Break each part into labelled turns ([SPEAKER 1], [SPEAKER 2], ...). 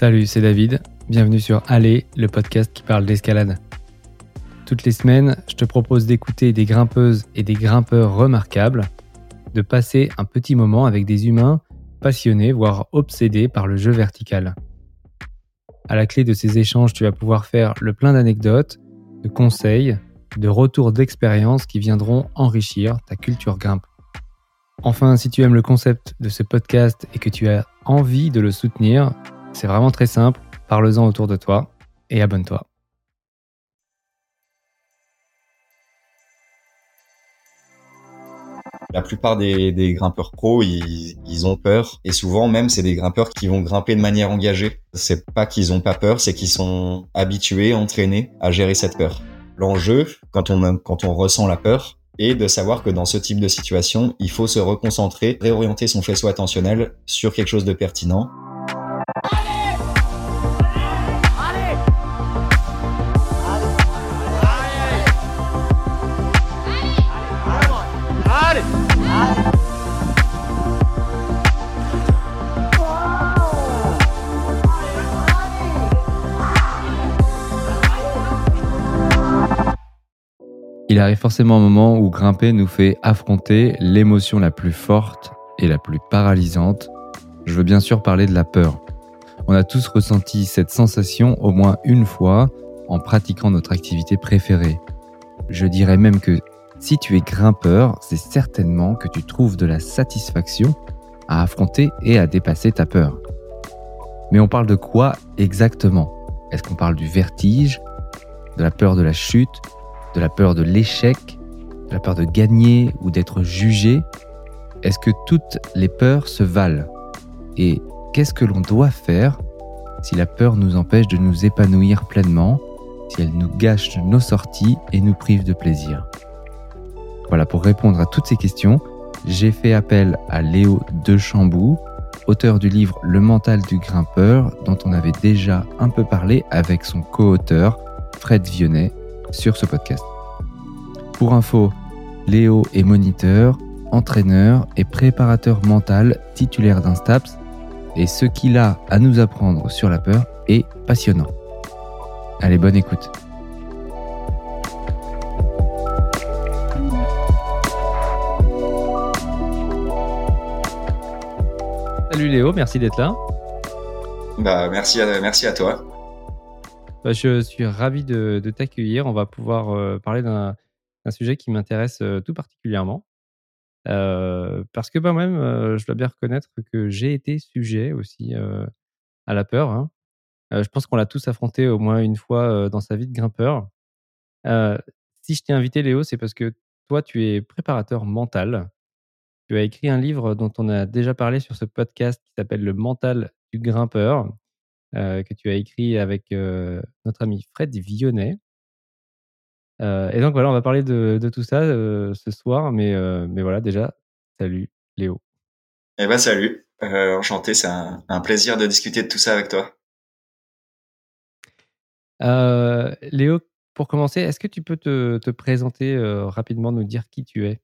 [SPEAKER 1] Salut, c'est David. Bienvenue sur Aller, le podcast qui parle d'escalade. Toutes les semaines, je te propose d'écouter des grimpeuses et des grimpeurs remarquables, de passer un petit moment avec des humains passionnés, voire obsédés par le jeu vertical. À la clé de ces échanges, tu vas pouvoir faire le plein d'anecdotes, de conseils, de retours d'expérience qui viendront enrichir ta culture grimpe. Enfin, si tu aimes le concept de ce podcast et que tu as envie de le soutenir, c'est vraiment très simple, parle-en autour de toi et abonne-toi.
[SPEAKER 2] La plupart des, grimpeurs pros, ils, ont peur et souvent même c'est des grimpeurs qui vont grimper de manière engagée. C'est pas qu'ils ont pas peur, c'est qu'ils sont habitués, entraînés à gérer cette peur. L'enjeu, quand on quand on ressent la peur, est de savoir que dans ce type de situation, il faut se reconcentrer, réorienter son faisceau attentionnel sur quelque chose de pertinent
[SPEAKER 1] Il arrive forcément un moment où grimper nous fait affronter l'émotion la plus forte et la plus paralysante. Je veux bien sûr parler de la peur. On a tous ressenti cette sensation au moins une fois en pratiquant notre activité préférée. Je dirais même que si tu es grimpeur, c'est certainement que tu trouves de la satisfaction à affronter et à dépasser ta peur. Mais on parle de quoi exactement? Est-ce qu'on parle du vertige, de la peur de la chute, de la peur de l'échec, de la peur de gagner ou d'être jugé? Est-ce que toutes les peurs se valent? Et qu'est-ce que l'on doit faire si la peur nous empêche de nous épanouir pleinement, si elle nous gâche nos sorties et nous prive de plaisir? Voilà, pour répondre à toutes ces questions, j'ai fait appel à Léo Dechambou, auteur du livre Le mental du grimpeur, dont on avait déjà un peu parlé avec son co-auteur, Fred Vionnet, sur ce podcast. Pour info, Léo est moniteur, entraîneur et préparateur mental titulaire d'un STAPS et ce qu'il a à nous apprendre sur la peur est passionnant. Allez, bonne écoute. Salut Léo, merci d'être là.
[SPEAKER 2] Bah, merci, à, merci à toi.
[SPEAKER 1] Bah, je suis ravi de, t'accueillir. On va pouvoir euh, parler d'un sujet qui m'intéresse euh, tout particulièrement. Euh, parce que moi-même, je dois bien reconnaître que j'ai été sujet aussi à la peur. Hein. je pense qu'on l'a tous affronté au moins une fois dans sa vie de grimpeur. si je t'ai invité, Léo, c'est parce que toi, tu es préparateur mental. Tu as écrit un livre dont on a déjà parlé sur ce podcast qui s'appelle Le mental du grimpeur. Euh, que tu as écrit avec euh, notre ami Fred Vionnet. Euh, et donc voilà, on va parler de, tout ça ce soir, mais, mais voilà, déjà, salut Léo.
[SPEAKER 2] Eh ben salut, enchanté, c'est un, plaisir de discuter de tout ça avec toi.
[SPEAKER 1] Léo, pour commencer, est-ce que tu peux te, te présenter rapidement, nous dire qui tu es?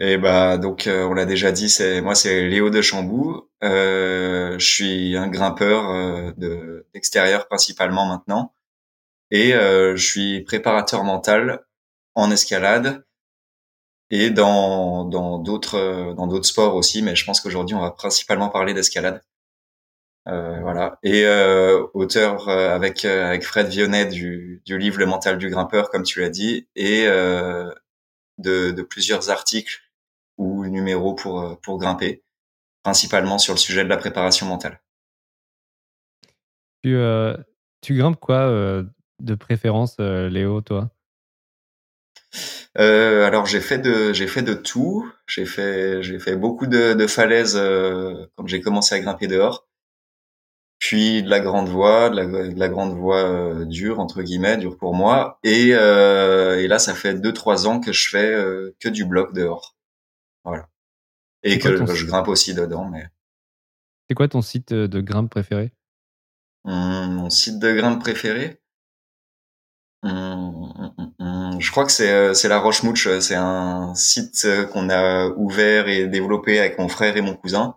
[SPEAKER 2] Et bah donc euh, on l'a déjà dit, c'est moi c'est Léo de Chambou. Euh, je suis un grimpeur euh, de d'extérieur principalement maintenant, et euh, je suis préparateur mental en escalade et dans dans d'autres dans d'autres sports aussi. Mais je pense qu'aujourd'hui on va principalement parler d'escalade. voilà et auteur avec avec Fred Vionnet du, du livre Le mental du grimpeur comme tu l'as dit et de, plusieurs articles ou numéros pour, euh, pour grimper, principalement sur le sujet de la préparation mentale.
[SPEAKER 1] Tu, euh, tu grimpes quoi euh, de préférence, Léo, toi?
[SPEAKER 2] Alors j'ai fait de j'ai fait de tout. J'ai fait j'ai fait beaucoup de, de falaises quand j'ai commencé à grimper dehors puis de la grande voie, de la, grande voie euh, dure entre guillemets, dure pour moi. Et, euh, et là, ça fait deux trois ans que je fais euh, que du bloc dehors, voilà. Et que je grimpe aussi dedans. Mais
[SPEAKER 1] c'est quoi ton site de grimpe préféré?
[SPEAKER 2] Hum, Mon site de grimpe préféré? Je crois que c'est c'est la Roche Mouche. C'est un site qu'on a ouvert et développé avec mon frère et mon cousin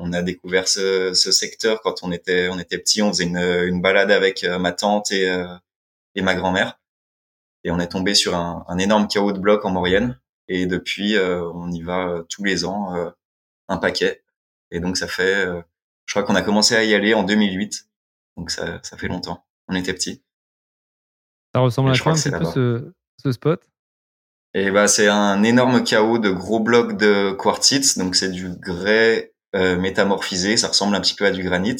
[SPEAKER 2] on a découvert ce, ce, secteur quand on était on était petit. On faisait une, une balade avec ma tante et, et ma grand-mère, et on est tombé sur un, un énorme chaos de blocs en Maurienne. Et depuis, on y va tous les ans, un paquet. Et donc ça fait, je crois qu'on a commencé à y aller en 2008. Donc ça, ça fait longtemps. On était petits.
[SPEAKER 3] Ça ressemble à quoi un petit peu ce, ce spot?
[SPEAKER 2] Et bah c'est un énorme chaos de gros blocs de quartzite, donc c'est du grès euh, métamorphisé, ça ressemble un petit peu à du granit.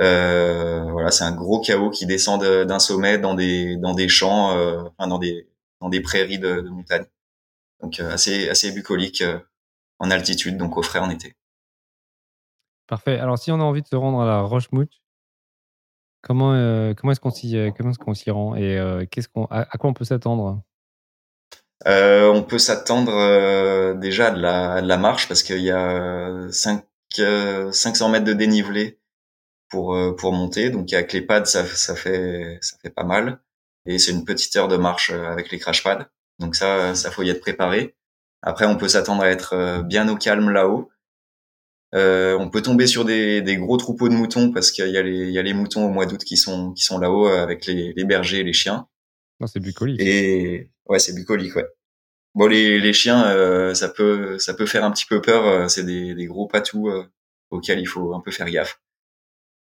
[SPEAKER 2] Euh, voilà, c'est un gros chaos qui descend d'un sommet dans des dans des champs, euh, enfin dans des dans des prairies de, de montagne. Donc assez assez bucolique en altitude, donc au frais en été.
[SPEAKER 3] Parfait. Alors si on a envie de se rendre à la Roche-Mouche, Comment, euh, comment est-ce qu'on s'y, euh, comment est-ce qu'on s'y rend et euh, à, quoi on peut s'attendre?
[SPEAKER 2] On peut s'attendre déjà la, de la marche parce qu'il y a 5, 500 mètres de dénivelé pour pour monter. Donc avec les pads, ça, ça fait ça fait pas mal. Et c'est une petite heure de marche avec les crash pads. Donc ça, ça faut y être préparé. Après, on peut s'attendre à être bien au calme là-haut. Euh, on peut tomber sur des, des, gros troupeaux de moutons parce qu'il y a les, il y a les moutons au mois d'août qui sont, qui sont là-haut euh, avec les, les, bergers et les chiens.
[SPEAKER 3] Non, c'est bucolique.
[SPEAKER 2] Et ouais, c'est bucolique, ouais. Bon, les, les chiens, euh, ça peut, ça peut faire un petit peu peur. Euh, c'est des, des, gros patous auxquels il faut un peu faire gaffe.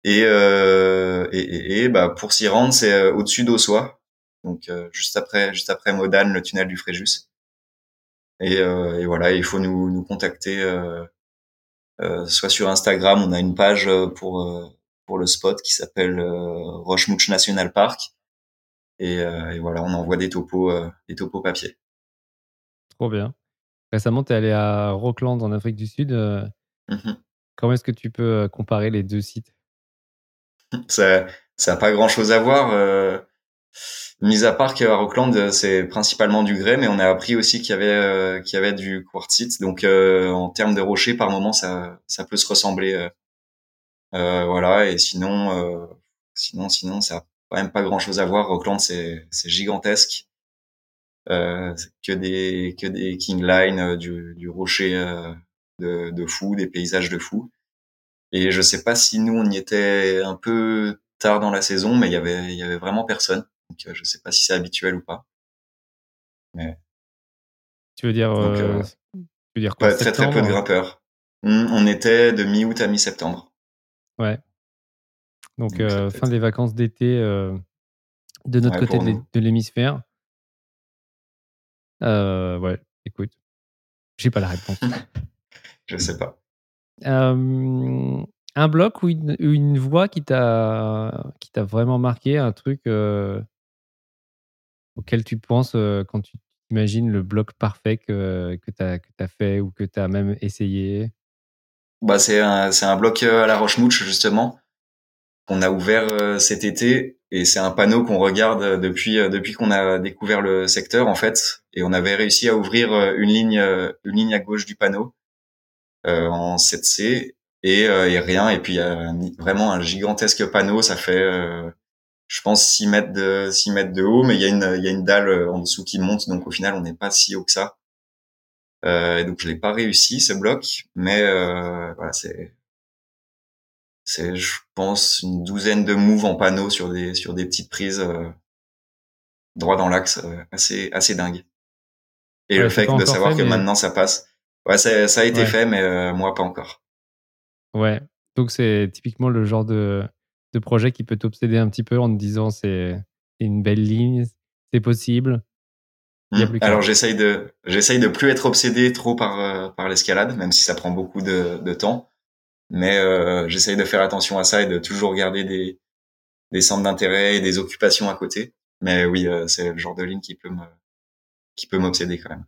[SPEAKER 2] Et, et, et, et, bah, pour s'y rendre, c'est au-dessus d'Ossois, donc juste après, juste après Modane, le tunnel du Fréjus. Et, et voilà, il faut nous, nous contacter euh, soit sur Instagram, on a une page euh, pour euh, pour le spot qui s'appelle Rochemouch National Park. Et, et, voilà, on envoie des topos, des topos papier.
[SPEAKER 3] Trop bien. Récemment, tu es allé à Rockland en Afrique du Sud. Mmh Comment est-ce que tu peux comparer les deux sites?
[SPEAKER 2] Ça n'a pas grand-chose à voir. Euh, Mis à part qu'à Rockland, euh, c'est principalement du grès, mais on a appris aussi qu'il y avait euh, qu'il y avait du quartzite. Donc euh, en termes de rochers, par moment, ça ça peut se ressembler. voilà. Et sinon, sinon, sinon, ça a quand même pas grand chose à voir. Rockland, c'est c'est gigantesque. que des que des king line, du, du rocher de, de fou, des paysages de fou. Et je sais pas si nous on y était un peu tard dans la saison, mais il y avait il y avait vraiment personne. Donc, euh, je sais pas si c'est habituel ou pas. Mais...
[SPEAKER 3] Tu veux dire, euh, euh, tu veux dire quoi
[SPEAKER 2] Très très peu de grimpeurs. Hmm, on était de mi-août à mi-septembre.
[SPEAKER 3] Ouais. Donc, fin des vacances d'été de notre côté de l'hémisphère. ouais, écoute, j'ai pas la réponse.
[SPEAKER 2] je sais pas.
[SPEAKER 3] un bloc ou une, une voix qui t'a qui t'a vraiment marqué, un truc auquel tu penses euh, quand tu imagines le bloc parfait que, que tu as, fait ou que tu as même essayé?
[SPEAKER 2] Bah, C'est un, un bloc euh, à la Roche-Mouche, justement, qu'on a ouvert euh, cet été. Et c'est un panneau qu'on regarde depuis, depuis qu'on a découvert le secteur, en fait. Et on avait réussi à ouvrir une ligne, une ligne à gauche du panneau en 7C et, et rien. Et puis il y a vraiment un gigantesque panneau. Ça fait je pense 6 mètres de 6 mètres de haut mais il y a une il y a une dalle euh, en dessous qui monte donc au final on n'est pas si haut que ça. Euh, donc je l'ai pas réussi ce bloc mais euh, voilà c'est c'est je pense une douzaine de moves en panneau sur des sur des petites prises euh, droit dans l'axe euh, assez assez dingue. Et le fait de savoir que maintenant ça passe ouais ça, ça a été fait mais moi pas encore.
[SPEAKER 3] Ouais. Donc c'est typiquement le genre de de projet qui peut t'obséder un petit peu en te disant c'est une belle ligne, c'est possible.
[SPEAKER 2] Mmh. Alors j'essaye de j'essaye de plus être obsédé trop par euh, par l'escalade, même si ça prend beaucoup de, de temps. Mais euh, j'essaye de faire attention à ça et de toujours garder des des centres d'intérêt et des occupations à côté. Mais oui, euh, c'est le genre de ligne qui peut me qui peut m'obséder quand même.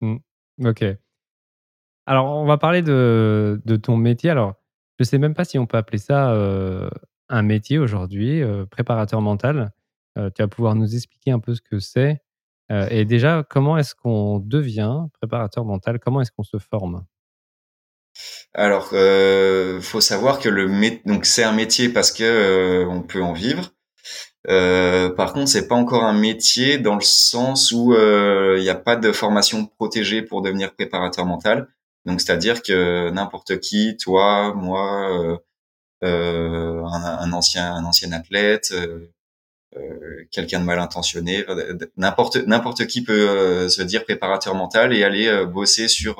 [SPEAKER 3] Mmh. Ok. Alors on va parler de de ton métier. Alors je sais même pas si on peut appeler ça un métier aujourd'hui, préparateur mental. tu vas pouvoir nous expliquer un peu ce que c'est. et déjà, comment est-ce qu'on devient préparateur mental? Comment est-ce qu'on se forme?
[SPEAKER 2] Alors, euh, faut savoir que le donc c'est un métier parce que on peut en vivre. Par contre, c'est pas encore un métier dans le sens où il n'y a pas de formation protégée pour devenir préparateur mental. Donc c'est-à-dire que n'importe qui, toi, moi, euh, un, un, ancien un ancien athlète, euh, quelqu'un de mal intentionné, n'importe n'importe qui peut euh, se dire préparateur mental et aller euh, bosser sur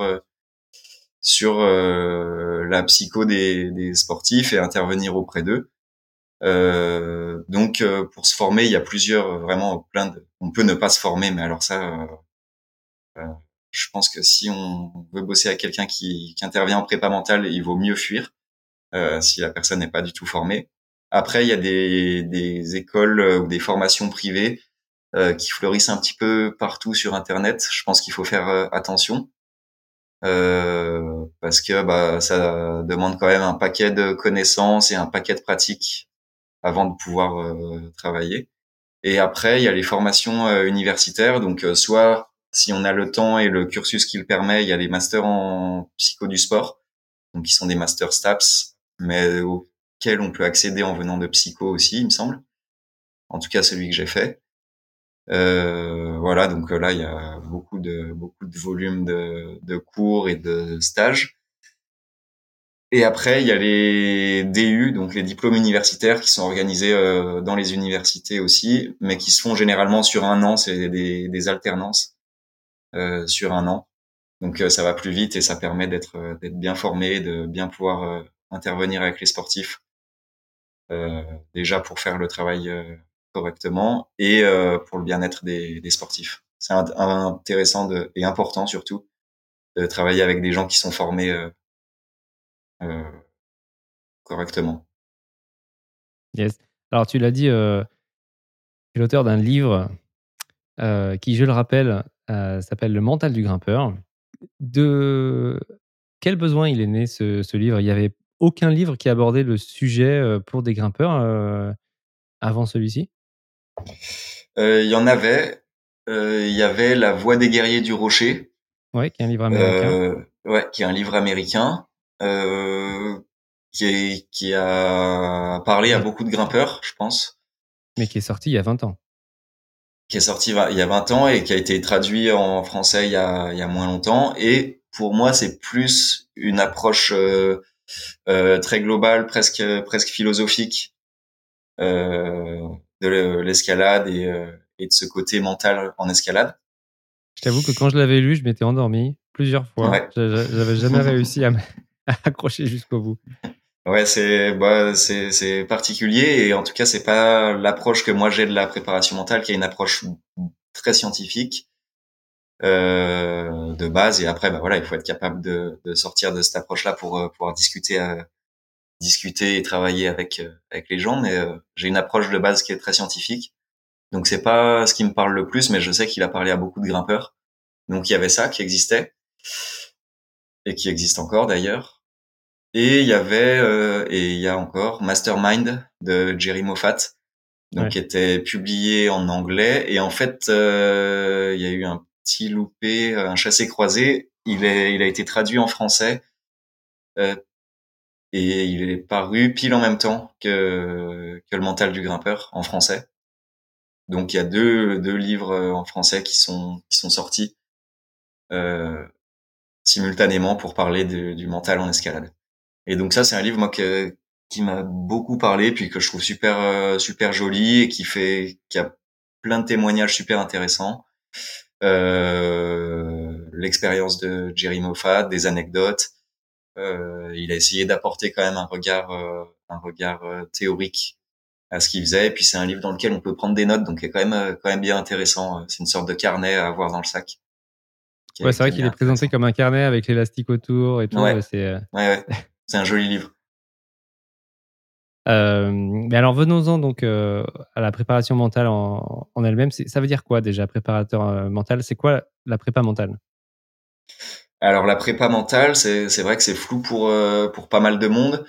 [SPEAKER 2] sur la psycho des, des, sportifs et intervenir auprès d'eux. Euh, donc pour se former, il y a plusieurs vraiment plein de. On peut ne pas se former, mais alors ça, euh, je pense que si on veut bosser avec quelqu'un qui, qui intervient en prépa mentale, il vaut mieux fuir euh, si la personne n'est pas du tout formée. Après, il y a des, des écoles euh, ou des formations privées euh, qui fleurissent un petit peu partout sur Internet. Je pense qu'il faut faire euh, attention euh, parce que bah, ça demande quand même un paquet de connaissances et un paquet de pratiques avant de pouvoir euh, travailler. Et après, il y a les formations universitaires. Donc, soit si on a le temps et le cursus qui le permet, il y a les masters en psycho du sport, donc qui sont des masters STAPS, mais on peut accéder en venant de psycho aussi, il me semble. En tout cas, celui que j'ai fait. Euh, voilà, donc euh, là, il y a beaucoup de beaucoup de volumes de, de cours et de stages. Et après, il y a les DU, donc les diplômes universitaires, qui sont organisés euh, dans les universités aussi, mais qui se font généralement sur un an. C'est des, des alternances sur un an. Donc ça va plus vite et ça permet d'être d'être bien formé, de bien pouvoir intervenir avec les sportifs euh, déjà pour faire le travail euh, correctement et euh, pour le bien-être des, sportifs. C'est intéressant et important surtout de travailler avec des gens qui sont formés euh, correctement.
[SPEAKER 1] Yes. Alors tu l'as dit, euh, tu es l'auteur d'un livre euh, qui, je le rappelle, euh, s'appelle Le mental du grimpeur. De quel besoin il est né ce, ce livre? Il y avait aucun livre qui abordait le sujet euh, pour des grimpeurs euh, avant celui-ci?
[SPEAKER 2] Il y en avait. Il y avait La Voix des guerriers du rocher.
[SPEAKER 1] Ouais, qui est un livre américain.
[SPEAKER 2] ouais, qui est un livre américain. qui, est, qui a parlé à beaucoup de grimpeurs, je pense.
[SPEAKER 1] Mais qui est sorti il y a 20 ans.
[SPEAKER 2] Qui est sorti il y a 20 ans et qui a été traduit en français il y a, il y a moins longtemps. Et pour moi, c'est plus une approche euh, euh, très global, presque presque philosophique euh, de l'escalade et, et de ce côté mental en escalade.
[SPEAKER 1] Je t'avoue que quand je l'avais lu, je m'étais endormi plusieurs fois. Ouais. J'avais jamais réussi à, accrocher jusqu'au bout.
[SPEAKER 2] Ouais, c'est bah, c'est c'est particulier et en tout cas c'est pas l'approche que moi j'ai de la préparation mentale qui est une approche très scientifique euh, de base et après bah voilà il faut être capable de, de sortir de cette approche là pour euh, pouvoir discuter euh, discuter et travailler avec euh, avec les gens. Mais j'ai une approche de base qui est très scientifique. Donc c'est pas ce qui me parle le plus mais je sais qu'il a parlé à beaucoup de grimpeurs. Donc il y avait ça qui existait et qui existe encore d'ailleurs et il y avait et il y a encore Mastermind de Jerry Moffat donc qui était publié en anglais et en fait il y a eu un petit loupé, euh, un chassé croisé. Il, est, il a été traduit en français euh, et il est paru pile en même temps que, que le mental du grimpeur en français. Donc il y a deux, deux livres euh, en français qui sont, qui sont sortis euh, simultanément pour parler de, du mental en escalade. Et donc ça c'est un livre moi que, qui m'a beaucoup parlé puis que je trouve super super joli et qui fait qui a plein de témoignages super intéressants euh, l'expérience de Jerry Moffat, des anecdotes. Euh, il a essayé d'apporter quand même un regard, euh, un regard théorique à ce qu'il faisait. Et puis c'est un livre dans lequel on peut prendre des notes, donc est quand même quand même bien intéressant. C'est une sorte de carnet à avoir dans le sac.
[SPEAKER 1] Ouais, c'est vrai qu'il est présenté comme un carnet avec l'élastique autour et tout.
[SPEAKER 2] Ouais. C'est ouais, ouais. c'est un joli livre.
[SPEAKER 1] Euh, mais alors venons-en donc euh, à la préparation mentale en, en elle-même. Ça veut dire quoi déjà préparateur euh, mental? C'est quoi la prépa mentale?
[SPEAKER 2] Alors la prépa mentale, c'est vrai que c'est flou pour pour pas mal de monde.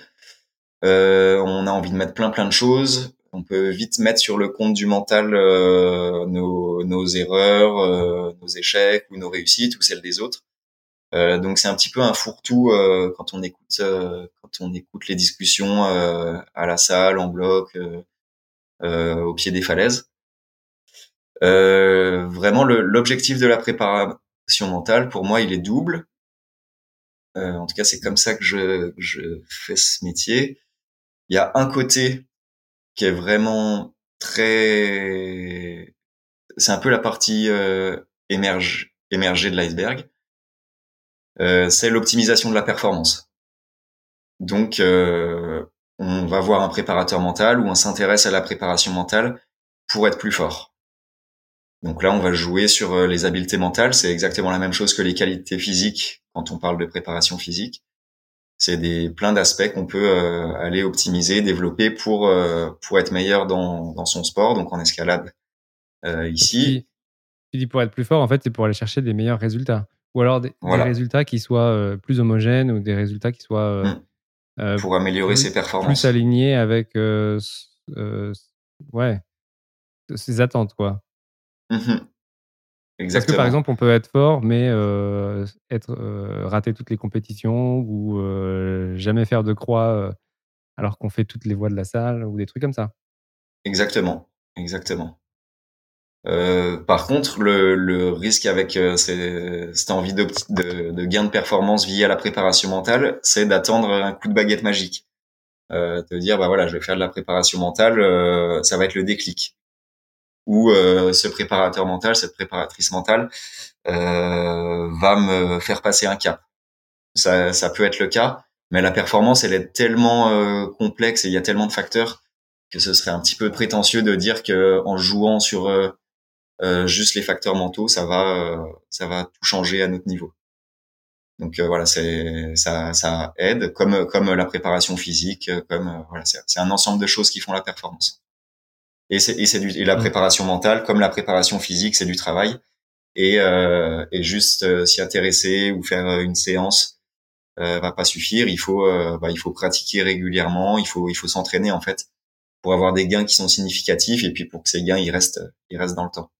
[SPEAKER 2] On a envie de mettre plein plein de choses. On peut vite mettre sur le compte du mental nos, nos erreurs, nos échecs ou nos réussites ou celles des autres. Euh, donc c'est un petit peu un fourre-tout euh, quand on écoute euh, quand on écoute les discussions à la salle en bloc au pied des falaises. vraiment l'objectif de la préparation mentale pour moi il est double. en tout cas, c'est comme ça que je, je fais ce métier. Il y a un côté qui est vraiment très, c'est un peu la partie émerge, émergée de l'iceberg. C'est l'optimisation de la performance. Donc, on va voir un préparateur mental ou on s'intéresse à la préparation mentale pour être plus fort. Donc là, on va jouer sur euh, les habiletés mentales. C'est exactement la même chose que les qualités physiques quand on parle de préparation physique. C'est des plein d'aspects qu'on peut euh, aller optimiser, développer pour euh, pour être meilleur dans, dans son sport. Donc en escalade ici.
[SPEAKER 3] Tu dis pour être plus fort, en fait, c'est pour aller chercher des meilleurs résultats, ou alors des, résultats qui soient plus homogènes ou des résultats qui soient mmh.
[SPEAKER 2] Euh, pour améliorer ses performances.
[SPEAKER 3] Plus aligné avec euh, euh, ouais, ses attentes, quoi.
[SPEAKER 2] Exactement.
[SPEAKER 3] Mmh Parce que par exemple, on peut être fort, mais être rater toutes les compétitions ou jamais faire de croix alors qu'on fait toutes les voies de la salle ou des trucs comme ça.
[SPEAKER 2] Exactement, exactement. Euh, par contre, le, le risque avec euh, cette envie de, de, gain de performance via la préparation mentale, c'est d'attendre un coup de baguette magique. Euh, te dire, bah voilà, je vais faire de la préparation mentale, euh, ça va être le déclic. Ou euh, ce préparateur mental, cette préparatrice mentale, va me faire passer un cap. Ça, ça peut être le cas, mais la performance, elle est tellement complexe et il y a tellement de facteurs que ce serait un petit peu prétentieux de dire que en jouant sur juste les facteurs mentaux, ça va, euh, ça va tout changer à notre niveau. Donc euh, voilà, c'est ça, ça aide, comme comme la préparation physique, comme voilà, c'est un ensemble de choses qui font la performance. Et c'est et c'est du et la mmh. préparation mentale, comme la préparation physique, c'est du travail. Et euh, et juste s'y intéresser ou faire une séance euh, va pas suffire. Il faut bah, il faut pratiquer régulièrement. Il faut il faut s'entraîner en fait pour avoir des gains qui sont significatifs et puis pour que ces gains ils restent ils restent dans le temps.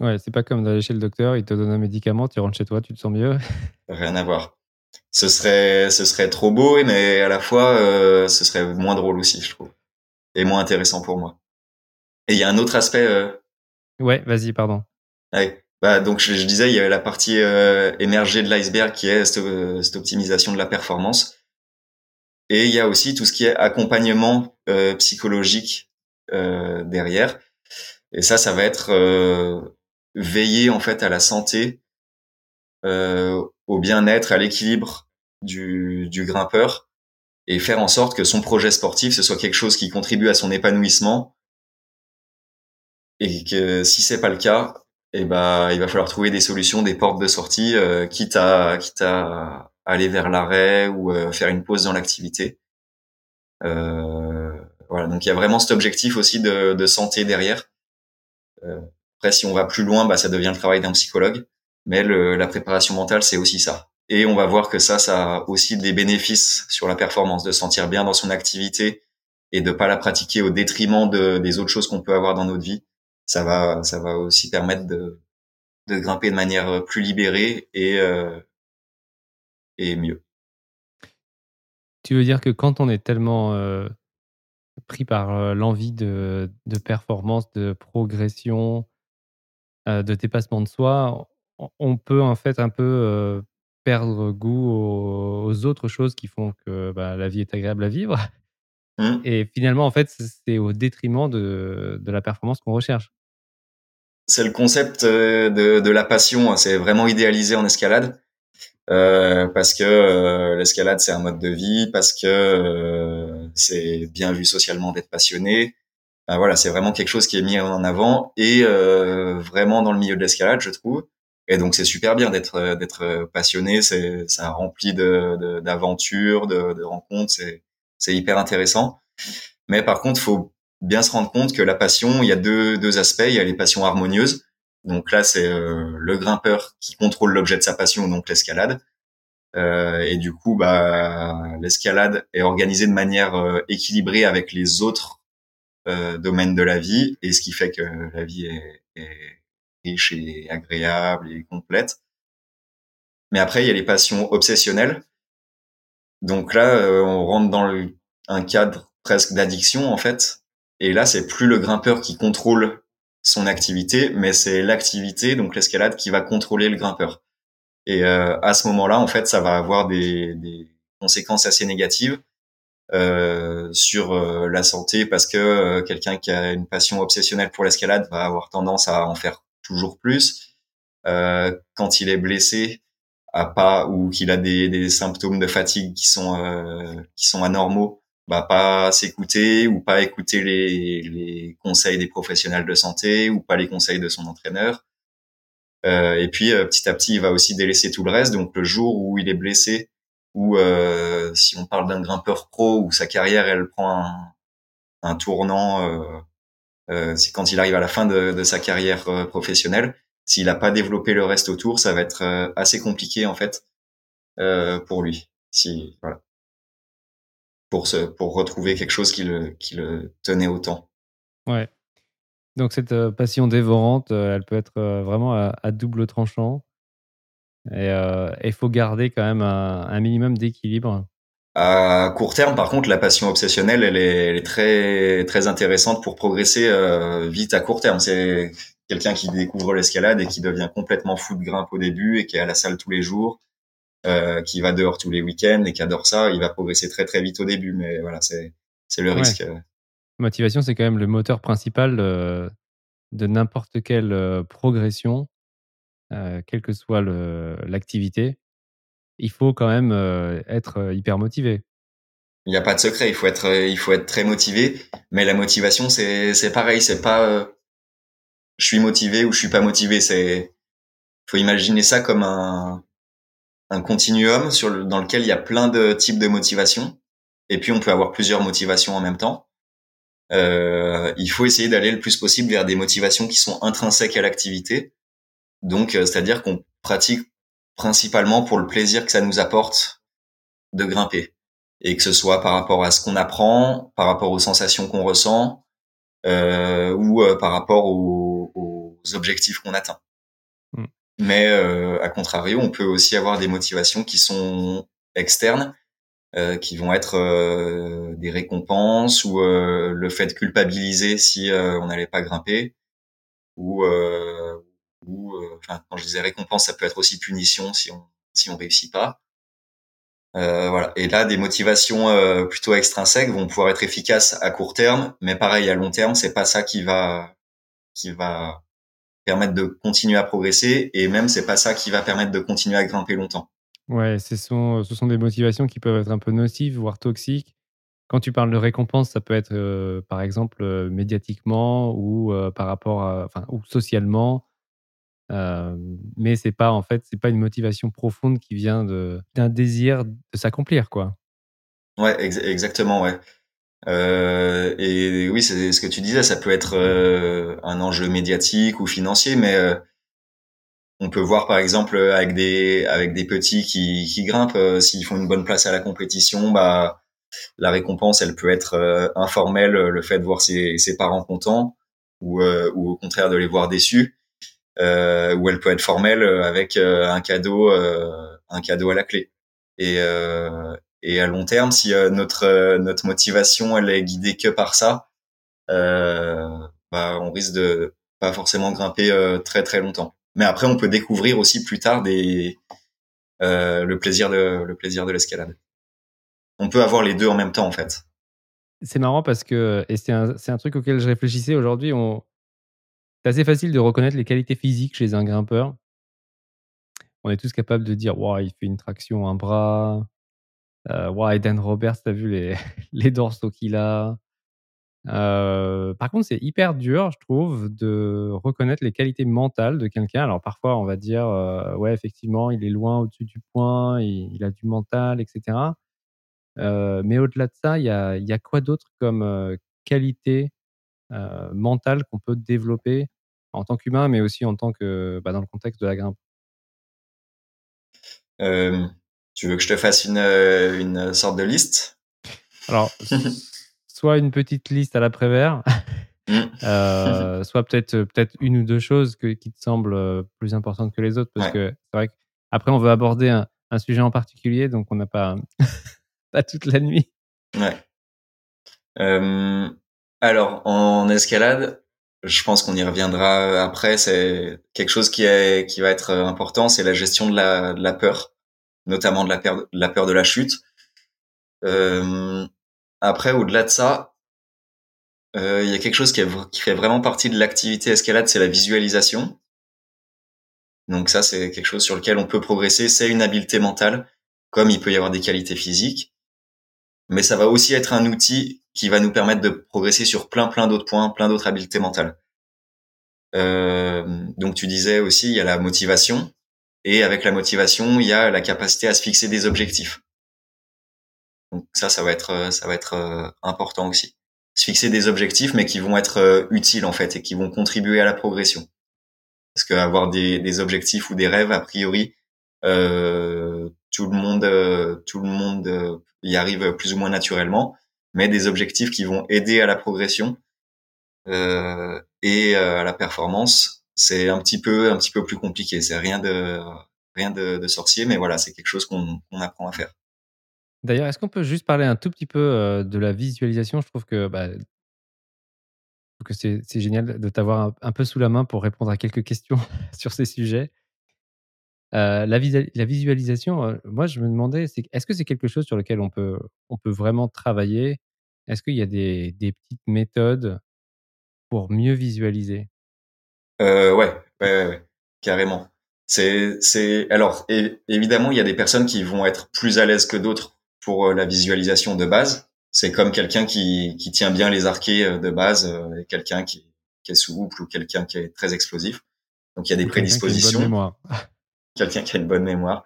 [SPEAKER 3] Ouais, c'est pas comme d'aller chez le docteur, il te donne un médicament, tu rentres chez toi, tu te sens mieux.
[SPEAKER 2] Rien à voir. Ce serait, ce serait trop beau, mais à la fois, euh, ce serait moins drôle aussi, je trouve, et moins intéressant pour moi. Et il y a un autre aspect. Euh...
[SPEAKER 3] Ouais, vas-y, pardon.
[SPEAKER 2] Ouais. Bah donc je, disais, il y avait la partie euh, émergée de l'iceberg qui est cette, euh, cette, optimisation de la performance, et il y a aussi tout ce qui est accompagnement euh, psychologique derrière. Et ça, ça va être veiller en fait à la santé, euh, au bien-être, à l'équilibre du, du grimpeur et faire en sorte que son projet sportif ce soit quelque chose qui contribue à son épanouissement et que si c'est pas le cas, eh ben il va falloir trouver des solutions, des portes de sortie, euh, quitte à quitte à aller vers l'arrêt ou euh, faire une pause dans l'activité. Euh, voilà, donc il y a vraiment cet objectif aussi de, de santé derrière. Euh, si on va plus loin, bah, ça devient le travail d'un psychologue. Mais la préparation mentale, c'est aussi ça. Et on va voir que ça, ça a aussi des bénéfices sur la performance, de se sentir bien dans son activité et de pas la pratiquer au détriment de, des autres choses qu'on peut avoir dans notre vie. Ça va, ça va aussi permettre de, grimper de manière plus libérée et, euh, et mieux.
[SPEAKER 3] Tu veux dire que quand on est tellement euh, pris par euh, l'envie de, performance, de progression, euh, de dépassement de soi, on peut en fait un peu euh, perdre goût aux, autres choses qui font que bah, la vie est agréable à vivre. Mmh. Et finalement, en fait, c'est au détriment de, de la performance qu'on recherche.
[SPEAKER 2] C'est le concept euh, de, de la passion. Hein. C'est vraiment idéalisé en escalade. Euh, parce que euh, l'escalade c'est un mode de vie, parce que euh, c'est bien vu socialement d'être passionné, ben voilà, c'est vraiment quelque chose qui est mis en avant et euh, vraiment dans le milieu de l'escalade, je trouve. Et donc c'est super bien d'être euh, d'être passionné, c'est ça remplit de d'aventures, de, de, rencontres, c'est c'est hyper intéressant. Mais par contre, faut bien se rendre compte que la passion, il y a deux deux aspects. Il y a les passions harmonieuses. Donc là, c'est euh, le grimpeur qui contrôle l'objet de sa passion, donc l'escalade. Euh, et du coup, bah, l'escalade est organisée de manière équilibrée avec les autres euh, domaine de la vie et ce qui fait que la vie est, est, riche et agréable et complète. Mais après, il y a les passions obsessionnelles. Donc là, euh, on rentre dans le, un cadre presque d'addiction en fait. Et là, c'est plus le grimpeur qui contrôle son activité, mais c'est l'activité, donc l'escalade, qui va contrôler le grimpeur. Et à ce moment-là, en fait, ça va avoir des, des conséquences assez négatives euh, sur la santé parce que quelqu'un qui a une passion obsessionnelle pour l'escalade va avoir tendance à en faire toujours plus. Euh, quand il est blessé, à pas ou qu'il a des, des, symptômes de fatigue qui sont euh, qui sont anormaux, bah pas s'écouter ou pas écouter les, les conseils des professionnels de santé ou pas les conseils de son entraîneur. Euh, et puis euh, petit à petit, il va aussi délaisser tout le reste. Donc le jour où il est blessé ou euh, si on parle d'un grimpeur pro où sa carrière elle prend un, tournant, c'est quand il arrive à la fin de, sa carrière professionnelle s'il n'a pas développé le reste autour, ça va être euh, assez compliqué en fait euh, pour lui. Si voilà, pour se pour retrouver quelque chose qui le qui le tenait autant.
[SPEAKER 3] Ouais. Donc cette euh, passion dévorante, elle peut être vraiment à, double tranchant. Et il faut garder quand même un, minimum d'équilibre.
[SPEAKER 2] À court terme, par contre, la passion obsessionnelle, elle est, elle est très très intéressante pour progresser vite à court terme. C'est quelqu'un qui découvre l'escalade et qui devient complètement fou de grimpe au début et qui est à la salle tous les jours, euh, qui va dehors tous les week-ends et qui adore ça, il va progresser très très vite au début. Mais voilà, c'est c'est le risque.
[SPEAKER 3] Motivation, c'est quand même le moteur principal euh, de n'importe quelle euh, quelle que soit l'activité. Il faut quand même être hyper motivé.
[SPEAKER 2] Il n'y a pas de secret, il faut être il faut être très motivé, mais la motivation c'est pareil, c'est pas je suis motivé ou je suis pas motivé. C'est, faut imaginer ça comme un, un continuum sur le, dans lequel il y a plein de types de motivation. Et puis on peut avoir plusieurs motivations en même temps. Euh, il faut essayer d'aller le plus possible vers des motivations qui sont intrinsèques à l'activité. Donc, euh, c'est-à-dire qu'on pratique principalement pour le plaisir que ça nous apporte de grimper. Et que ce soit par rapport à ce qu'on apprend, par rapport aux sensations qu'on ressent, euh, ou euh, par rapport aux, aux objectifs qu'on atteint. Mm. Mais euh, à contrario, on peut aussi avoir des motivations qui sont externes, euh, qui vont être euh, des récompenses ou euh, le fait de culpabiliser si on n'allait pas grimper, ou, ou enfin quand je disais récompense, ça peut être aussi punition si on si on réussit pas. Euh, voilà. Et là, des motivations euh, plutôt extrinsèques vont pouvoir être efficaces à court terme, mais pareil à long terme, c'est pas ça qui va qui va permettre de continuer à progresser, et même c'est pas ça qui va permettre de continuer à grimper longtemps.
[SPEAKER 3] Ouais, ce sont ce sont des motivations qui peuvent être un peu nocives, voire toxiques. Quand tu parles de récompense, ça peut être euh, par exemple médiatiquement ou par rapport enfin, ou socialement mais c'est pas en fait, c'est pas une motivation profonde qui vient d'un désir de s'accomplir, quoi.
[SPEAKER 2] Ouais, exactement, ouais. Euh, et oui, c'est ce que tu disais, ça peut être euh, un enjeu médiatique ou financier, mais euh, on peut voir par exemple avec des avec des petits qui, qui grimpent, s'ils font une bonne place à la compétition, bah la récompense, elle peut être informelle, le fait de voir ses, ses parents contents, ou, ou au contraire de les voir déçus euh, où elle peut être formelle euh, avec euh, un cadeau, euh, un cadeau à la clé. Et, et à long terme, si notre notre motivation elle est guidée que par ça, bah, on risque de pas forcément grimper très très longtemps. Mais après, on peut découvrir aussi plus tard des le plaisir de le plaisir de l'escalade. On peut avoir les deux en même temps en fait.
[SPEAKER 3] C'est marrant parce que et c'est un, un truc auquel je réfléchissais aujourd'hui. On, c'est assez facile de reconnaître les qualités physiques chez un grimpeur. On est tous capables de dire wow, il fait une traction un bras. Euh, wow, Eden Roberts, t'as vu les, dorsaux qu'il a. Euh, par contre, c'est hyper dur, je trouve, de reconnaître les qualités mentales de quelqu'un. Alors parfois, on va dire, euh, ouais, effectivement, il est loin au-dessus du point, il, a du mental, etc. Euh, mais au-delà de ça, il y a, quoi d'autre comme qualité mentale qu'on peut développer en tant qu'humain, mais aussi en tant que bah, dans le contexte de la grimpe.
[SPEAKER 2] Euh, tu veux que je te fasse une, une sorte de liste?
[SPEAKER 3] Alors, soit une petite liste à l'après-vert, mm. euh, soit peut-être peut-être une ou deux choses que, qui te semblent plus importantes que les autres, parce que c'est vrai qu'après on veut aborder un, un, sujet en particulier, donc on n'a pas pas toute la nuit.
[SPEAKER 2] Ouais. alors en escalade, je pense qu'on y reviendra après. C'est quelque chose qui est qui va être important, c'est la gestion de la, de la peur, notamment de la peur de la peur de la chute. Euh, après, au-delà de ça, euh, il y a quelque chose qui, est, qui fait vraiment partie de l'activité escalade, c'est la visualisation. Donc ça, c'est quelque chose sur lequel on peut progresser. C'est une habileté mentale, comme il peut y avoir des qualités physiques. Mais ça va aussi être un outil qui va nous permettre de progresser sur plein plein d'autres points, plein d'autres habiletés mentales. Euh, donc tu disais aussi, il y a la motivation. Et avec la motivation, il y a la capacité à se fixer des objectifs. Donc ça, ça va être, ça va être euh, important aussi. Se fixer des objectifs, mais qui vont être euh, utiles en fait et qui vont contribuer à la progression. Parce qu'avoir des, des objectifs ou des rêves, a priori, euh, tout le monde, euh, tout le monde y arrive plus ou moins naturellement, mais des objectifs qui vont aider à la progression euh, et à la performance, c'est un petit peu, un petit peu plus compliqué. C'est rien de, rien de, sorcier, mais voilà, c'est quelque chose qu'on apprend à faire.
[SPEAKER 3] D'ailleurs, est-ce qu'on peut juste parler un tout petit peu de la visualisation? Je trouve que, bah, que c'est génial de t'avoir un, peu sous la main pour répondre à quelques questions sur ces sujets. la, la, visualisation, moi, je me demandais, est-ce que c'est quelque chose sur lequel on peut, on peut vraiment travailler? Est-ce qu'il y a des, des, petites méthodes pour mieux visualiser?
[SPEAKER 2] Euh, ouais, ouais, ouais, carrément. C'est, c'est, alors, évidemment, il y a des personnes qui vont être plus à l'aise que d'autres pour euh, la visualisation de base. C'est comme quelqu'un qui, qui tient bien les arquets euh, de base, euh, et quelqu'un qui, qui est souple ou quelqu'un qui est très explosif. Donc il y a des prédispositions. Quelqu'un qui a une bonne mémoire.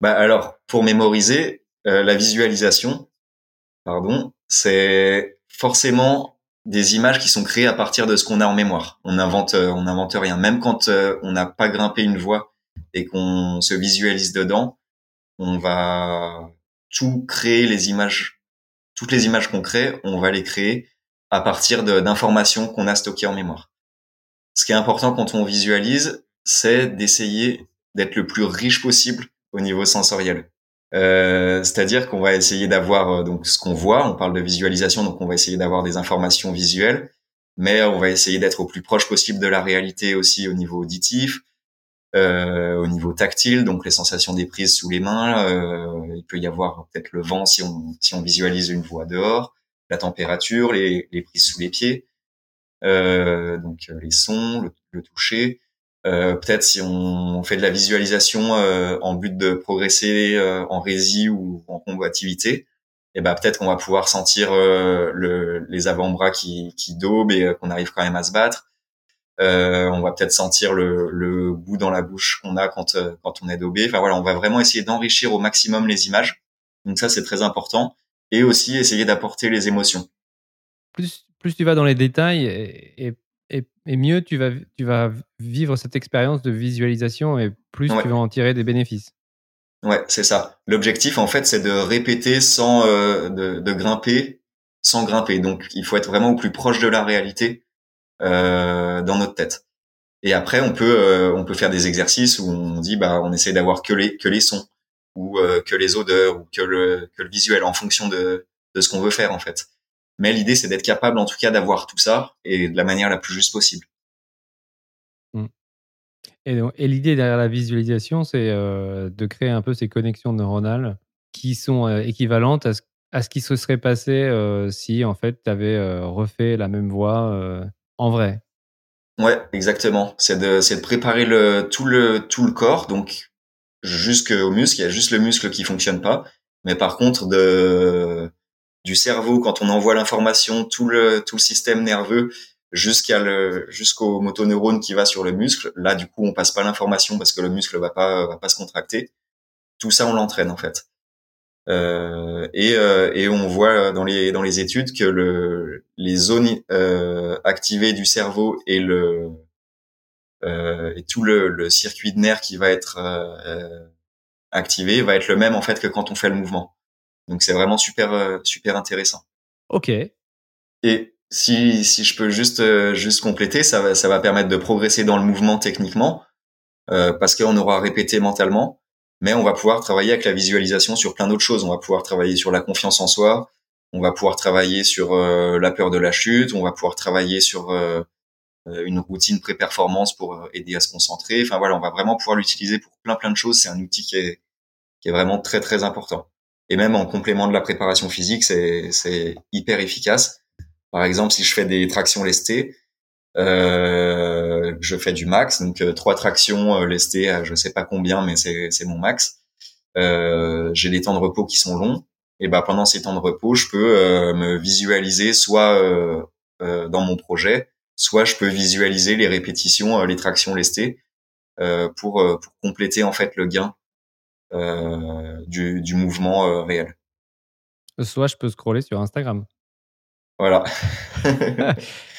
[SPEAKER 2] Bah alors pour mémoriser la visualisation, pardon, c'est forcément des images qui sont créées à partir de ce qu'on a en mémoire. On invente, on invente rien. Même quand on n'a pas grimpé une voie et qu'on se visualise dedans, on va tout créer les images, toutes les images qu'on crée, on va les créer à partir d'informations qu'on a stockées en mémoire. Ce qui est important quand on visualise, c'est d'essayer d'être le plus riche possible au niveau sensoriel. Euh, C'est-à-dire qu'on va essayer d'avoir euh, donc ce qu'on voit. On parle de visualisation, donc on va essayer d'avoir des informations visuelles, mais on va essayer d'être au plus proche possible de la réalité aussi au niveau auditif, euh, au niveau tactile, donc les sensations des prises sous les mains. Euh, il peut y avoir peut-être le vent si on, si on visualise une voie dehors, la température, les, les prises sous les pieds, euh, donc les sons, le toucher. Euh, peut-être si on fait de la visualisation euh, en but de progresser en rési ou en combativité, et eh ben peut-être qu'on va pouvoir sentir le, les avant-bras qui, qui daubent et qu'on arrive quand même à se battre. Euh, on va peut-être sentir le, le, goût dans la bouche qu'on a quand, euh, quand on est dobé. Enfin voilà, on va vraiment essayer d'enrichir au maximum les images. Donc ça, c'est très important. Et aussi essayer d'apporter les émotions.
[SPEAKER 3] Plus, plus tu vas dans les détails et, et, et mieux tu vas, tu vas vivre cette expérience de visualisation et plus tu vas en tirer des bénéfices.
[SPEAKER 2] Ouais, c'est ça. L'objectif, en fait, c'est de répéter sans euh, de, de, grimper, sans grimper. Donc, il faut être vraiment au plus proche de la réalité euh, dans notre tête. Et après, on peut euh, on peut faire des exercices où on dit bah on essaie d'avoir que les que les sons ou que les odeurs ou que le que le visuel en fonction de de ce qu'on veut faire en fait. Mais l'idée c'est d'être capable en tout cas d'avoir tout ça et de la manière la plus juste possible.
[SPEAKER 3] Mmh. Et, et l'idée derrière la visualisation, c'est euh, de créer un peu ces connexions neuronales qui sont équivalentes à ce, à ce qui se serait passé si en fait tu avais refait la même voie en vrai.
[SPEAKER 2] Ouais, exactement. C'est de, c'est de préparer le, tout le, tout le corps, donc jusqu'au muscle. Il y a juste le muscle qui fonctionne pas. Mais par contre, de, du cerveau, quand on envoie l'information, tout le, tout le système nerveux jusqu'à le, jusqu'au motoneurone qui va sur le muscle. Là, du coup, on passe pas l'information parce que le muscle va pas, va pas se contracter. Tout ça, on l'entraîne, en fait. Euh, et, euh, et, on voit dans les dans les études que le, les zones euh, activées du cerveau et le euh, et tout le, le, circuit de nerfs qui va être euh, activé va être le même en fait que quand on fait le mouvement. Donc c'est vraiment super super intéressant.
[SPEAKER 3] Ok.
[SPEAKER 2] Et si si je peux juste juste compléter, ça va ça va permettre de progresser dans le mouvement techniquement parce qu'on aura répété mentalement mais on va pouvoir travailler avec la visualisation sur plein d'autres choses. On va pouvoir travailler sur la confiance en soi, on va pouvoir travailler sur euh, la peur de la chute, on va pouvoir travailler sur euh, une routine pré-performance pour aider à se concentrer. Enfin voilà, on va vraiment pouvoir l'utiliser pour plein plein de choses. C'est un outil qui est qui est vraiment très très important. Et même en complément de la préparation physique, c'est hyper efficace. Par exemple, si je fais des tractions lestées, euh, je fais du max, donc euh, trois tractions euh, lestées, à je sais pas combien, mais c'est c'est mon max. Euh, j'ai des temps de repos qui sont longs. Et ben pendant ces temps de repos, je peux euh, me visualiser soit dans mon projet, soit je peux visualiser les répétitions, les tractions lestées pour pour compléter en fait le gain du, du mouvement réel.
[SPEAKER 3] Soit je peux scroller sur Instagram.
[SPEAKER 2] Voilà.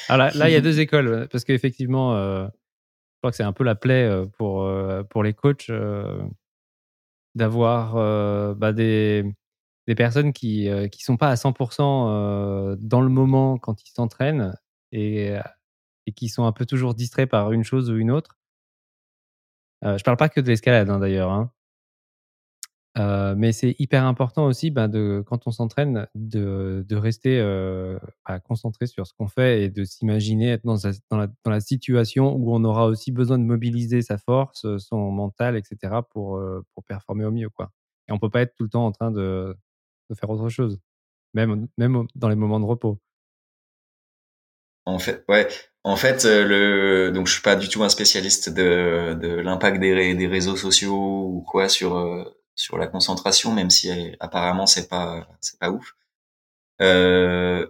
[SPEAKER 3] Alors là, il y a deux écoles, parce qu'effectivement, euh, je crois que c'est un peu la plaie euh, pour, euh, pour les coachs d'avoir bah, des, des personnes qui ne sont pas à 100% dans le moment quand ils s'entraînent et, et qui sont un peu toujours distraits par une chose ou une autre. je parle pas que de l'escalade hein, d'ailleurs. Hein. Euh, mais c'est hyper important aussi, ben de, quand on s'entraîne, de, de rester euh, bah, concentré sur ce qu'on fait et de s'imaginer être dans, dans, la, dans, la, situation où on aura aussi besoin de mobiliser sa force, son mental, etc. pour, euh, pour performer au mieux. Quoi. Et on peut pas être tout le temps en train de, de faire autre chose, même, même dans les moments de repos.
[SPEAKER 2] En fait, ouais. En fait, euh, le donc je suis pas du tout un spécialiste de, de l'impact des, des réseaux sociaux ou quoi sur sur la concentration, même si apparemment c'est pas c'est pas ouf. Euh,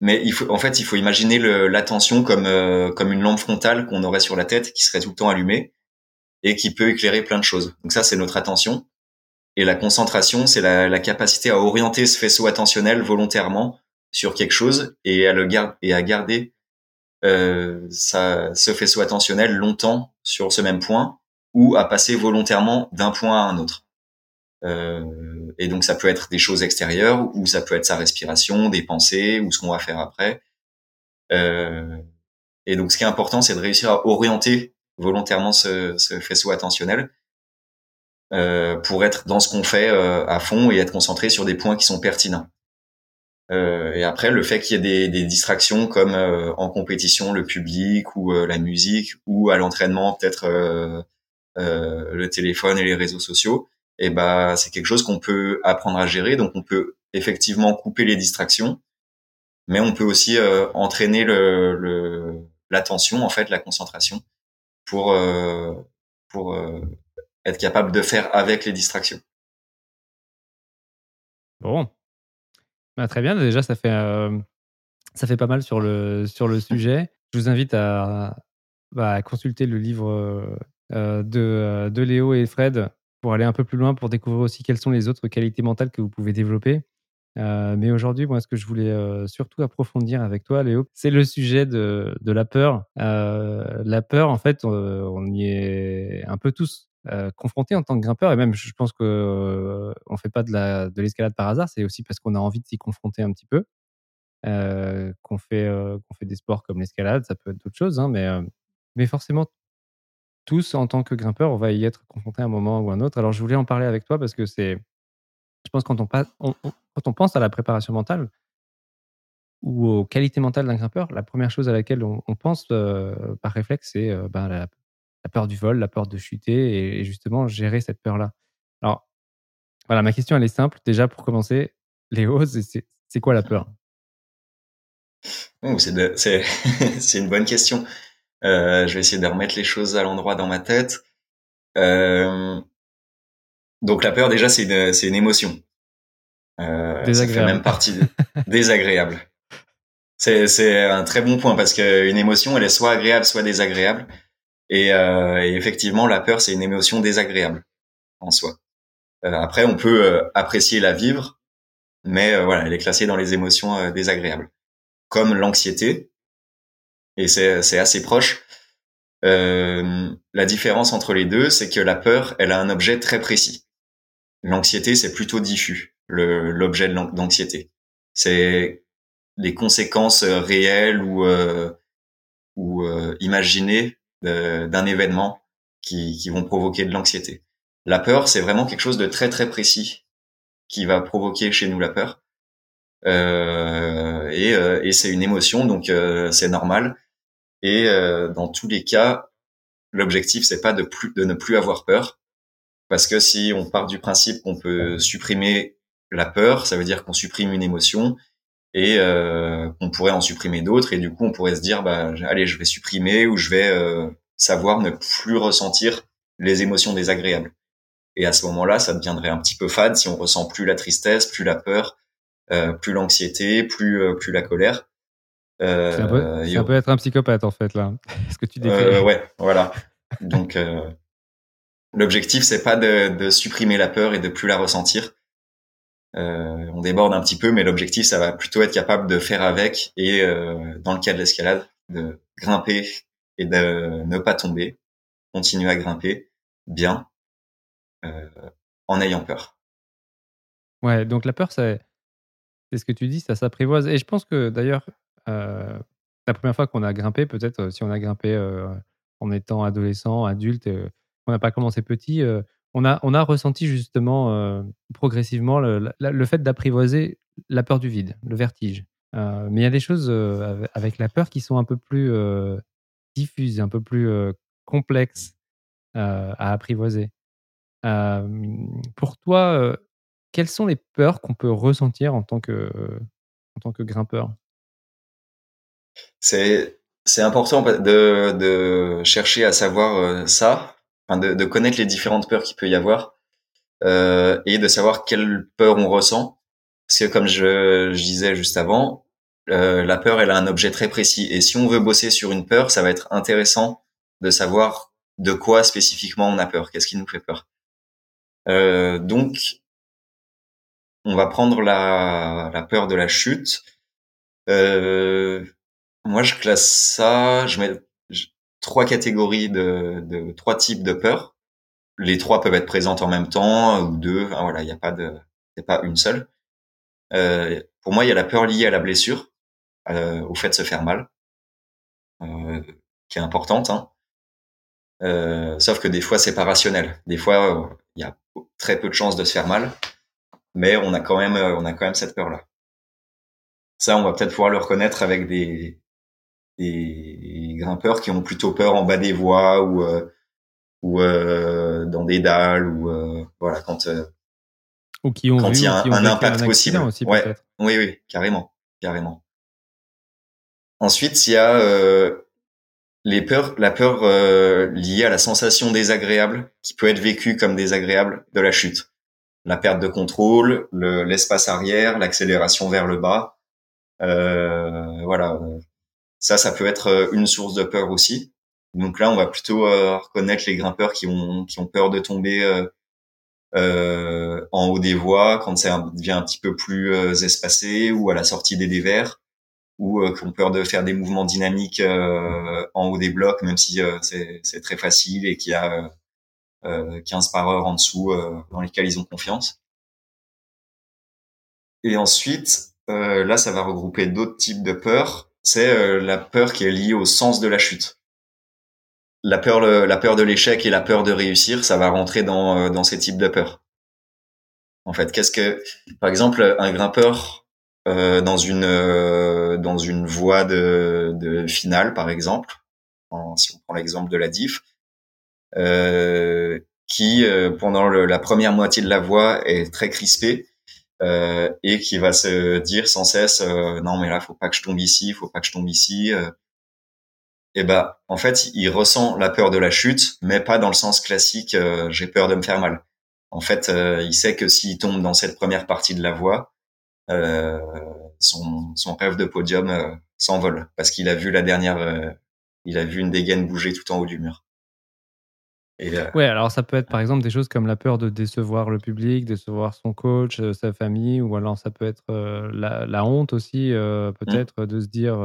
[SPEAKER 2] mais il faut, en fait, il faut imaginer l'attention comme euh, comme une lampe frontale qu'on aurait sur la tête, qui serait tout le temps allumée et qui peut éclairer plein de choses. Donc ça, c'est notre attention. Et la concentration, c'est la, la, capacité à orienter ce faisceau attentionnel volontairement sur quelque chose et à le garder et à garder euh, ça, ce faisceau attentionnel longtemps sur ce même point ou à passer volontairement d'un point à un autre. Euh, et donc ça peut être des choses extérieures ou ça peut être sa respiration, des pensées ou ce qu'on va faire après. Euh, et donc ce qui est important, c'est de réussir à orienter volontairement ce, ce faisceau attentionnel euh, pour être dans ce qu'on fait euh, à fond et être concentré sur des points qui sont pertinents. Euh, et après, le fait qu'il y ait des, des distractions comme euh, en compétition, le public ou la musique ou à l'entraînement, peut-être euh, le téléphone et les réseaux sociaux, et bah c'est quelque chose qu'on peut apprendre à gérer. Donc on peut effectivement couper les distractions, mais on peut aussi euh, entraîner l'attention en fait, la concentration pour euh, pour être capable de faire avec les distractions.
[SPEAKER 3] Bon, bah, très bien. Déjà, ça fait ça fait pas mal sur le sur le sujet. Je vous invite à, bah, consulter le livre de, euh, de Léo et Fred pour aller un peu plus loin, pour découvrir aussi quelles sont les autres qualités mentales que vous pouvez développer. Euh, mais aujourd'hui, moi, ce que je voulais surtout approfondir avec toi, Léo, c'est le sujet de, la peur. la peur, en fait, on, y est un peu tous confrontés en tant que grimpeur. Et même, je pense que on fait pas de de l'escalade par hasard. C'est aussi parce qu'on a envie de s'y confronter un petit peu. qu'on fait qu'on des sports comme l'escalade, ça peut être d'autres choses, hein, mais forcément tous, en tant que grimpeur, on va y être confronté à un moment ou un autre. Alors, je voulais en parler avec toi parce que c'est, je pense, quand on, quand on pense à la préparation mentale ou aux qualités mentales d'un grimpeur, la première chose à laquelle on, pense euh, par réflexe, c'est euh, ben, la, peur du vol, la peur de chuter et, justement gérer cette peur-là. Alors, voilà, ma question, elle est simple. Déjà, pour commencer, Léo, c'est quoi la peur?
[SPEAKER 2] Oh, C'est une bonne question. Euh, je vais essayer de remettre les choses à l'endroit dans ma tête. Euh, donc la peur déjà c'est une c'est une émotion.
[SPEAKER 3] Euh, désagréable. Ça fait
[SPEAKER 2] même partie désagréable. C'est c'est un très bon point parce qu'une émotion elle est soit agréable soit désagréable et, euh, et effectivement la peur c'est une émotion désagréable en soi. Euh, après on peut euh, apprécier la vivre mais voilà elle est classée dans les émotions désagréables comme l'anxiété et c'est assez proche. Euh, la différence entre les deux, c'est que la peur, elle a un objet très précis. L'anxiété, c'est plutôt diffus, l'objet d'anxiété. C'est les conséquences réelles ou, euh, ou euh, imaginées d'un événement qui, qui vont provoquer de l'anxiété. La peur, c'est vraiment quelque chose de très très précis qui va provoquer chez nous la peur. Euh, et, euh, et c'est une émotion, donc euh, c'est normal Et dans tous les cas, l'objectif c'est pas de plus de ne plus avoir peur, parce que si on part du principe qu'on peut supprimer la peur, ça veut dire qu'on supprime une émotion et euh, qu'on pourrait en supprimer d'autres et du coup on pourrait se dire bah allez je vais supprimer ou je vais euh, savoir ne plus ressentir les émotions désagréables. Et à ce moment-là, ça deviendrait un petit peu fade si on ressent plus la tristesse, plus la peur, euh, plus l'anxiété, plus euh, plus la colère.
[SPEAKER 3] Euh, ça, peut, peut, être un psychopathe en fait là. Ce que tu dis.
[SPEAKER 2] Euh, ouais, voilà. Donc l'objectif c'est pas de, de, supprimer la peur et de plus la ressentir. on déborde un petit peu, mais l'objectif ça va plutôt être capable de faire avec et dans le cas de l'escalade, de grimper et de ne pas tomber, continuer à grimper bien euh, en ayant peur.
[SPEAKER 3] Ouais, donc la peur, c'est ce que tu dis, ça s'apprivoise. Et je pense que d'ailleurs, euh, la première fois qu'on a grimpé, peut-être euh, si on a grimpé en étant adolescent, adulte, on n'a pas commencé petit, on, a, on a ressenti justement progressivement le, le fait d'apprivoiser la peur du vide, le vertige. mais il y a des choses avec la peur qui sont un peu plus diffuses, un peu plus complexes à apprivoiser pour toi, quelles sont les peurs qu'on peut ressentir en tant que, en tant que grimpeur?
[SPEAKER 2] C'est c'est important de, de chercher à savoir ça, enfin de, de connaître les différentes peurs qu'il peut y avoir euh, et de savoir quelle peur on ressent. Parce que comme je, je disais juste avant, euh, la peur elle a un objet très précis et si on veut bosser sur une peur, ça va être intéressant de savoir de quoi spécifiquement on a peur, qu'est-ce qui nous fait peur. Euh, donc, on va prendre la, la peur de la chute. Euh, moi, je classe ça, je mets trois catégories de, de trois types de peur. Les trois peuvent être présentes en même temps ou deux. voilà, il n'y a pas de, pas une seule. Euh, pour moi, il y a la peur liée à la blessure, euh, au fait de se faire mal, euh, qui est importante. Hein. Euh, sauf que des fois, c'est pas rationnel. Des fois, il y a très peu de chances de se faire mal, mais on a quand même, on a quand même cette peur-là. Ça, on va peut-être pouvoir le reconnaître avec des, des grimpeurs qui ont plutôt peur en bas des voies ou euh, ou euh, dans des dalles ou euh, voilà quand
[SPEAKER 3] ou qui ont
[SPEAKER 2] quand
[SPEAKER 3] il
[SPEAKER 2] y a un, impact possible.
[SPEAKER 3] Aussi,
[SPEAKER 2] ouais. Oui, oui, carrément, carrément. Ensuite, il y a les peurs, la peur euh, liée à la sensation désagréable qui peut être vécue comme désagréable de la chute. La perte de contrôle, l'espace arrière, l'accélération vers le bas. Euh, voilà, ça, ça peut être une source de peur aussi. Donc là, on va plutôt euh, reconnaître les grimpeurs qui ont qui ont peur de tomber en haut des voies quand ça devient un petit peu plus espacé ou à la sortie des dévers ou euh, qui ont peur de faire des mouvements dynamiques euh, en haut des blocs, même si euh, c'est très facile et qu'il y a 15 par heure en dessous dans lesquels ils ont confiance. Et ensuite, là, ça va regrouper d'autres types de peurs. C'est la peur qui est liée au sens de la chute. La peur, la peur de l'échec et la peur de réussir, ça va rentrer dans, dans ces types de peurs. En fait, qu'est-ce que, par exemple, un grimpeur euh, dans une euh, dans une voie de, finale par exemple si on prend l'exemple de la diff euh, qui pendant la première moitié de la voie est très crispé et qui va se dire sans cesse non mais là faut pas que je tombe ici faut pas que je tombe ici et ben en fait il ressent la peur de la chute mais pas dans le sens classique j'ai peur de me faire mal en fait il sait que s'il tombe dans cette première partie de la voie euh, son, son rêve de podium euh, s'envole parce qu'il a vu la dernière, euh, il a vu une dégaine bouger tout en haut du mur.
[SPEAKER 3] Et, ouais, alors ça peut être par exemple des choses comme la peur de décevoir le public, décevoir son coach, sa famille, ou alors ça peut être la, la, honte aussi, mmh. peut-être de se dire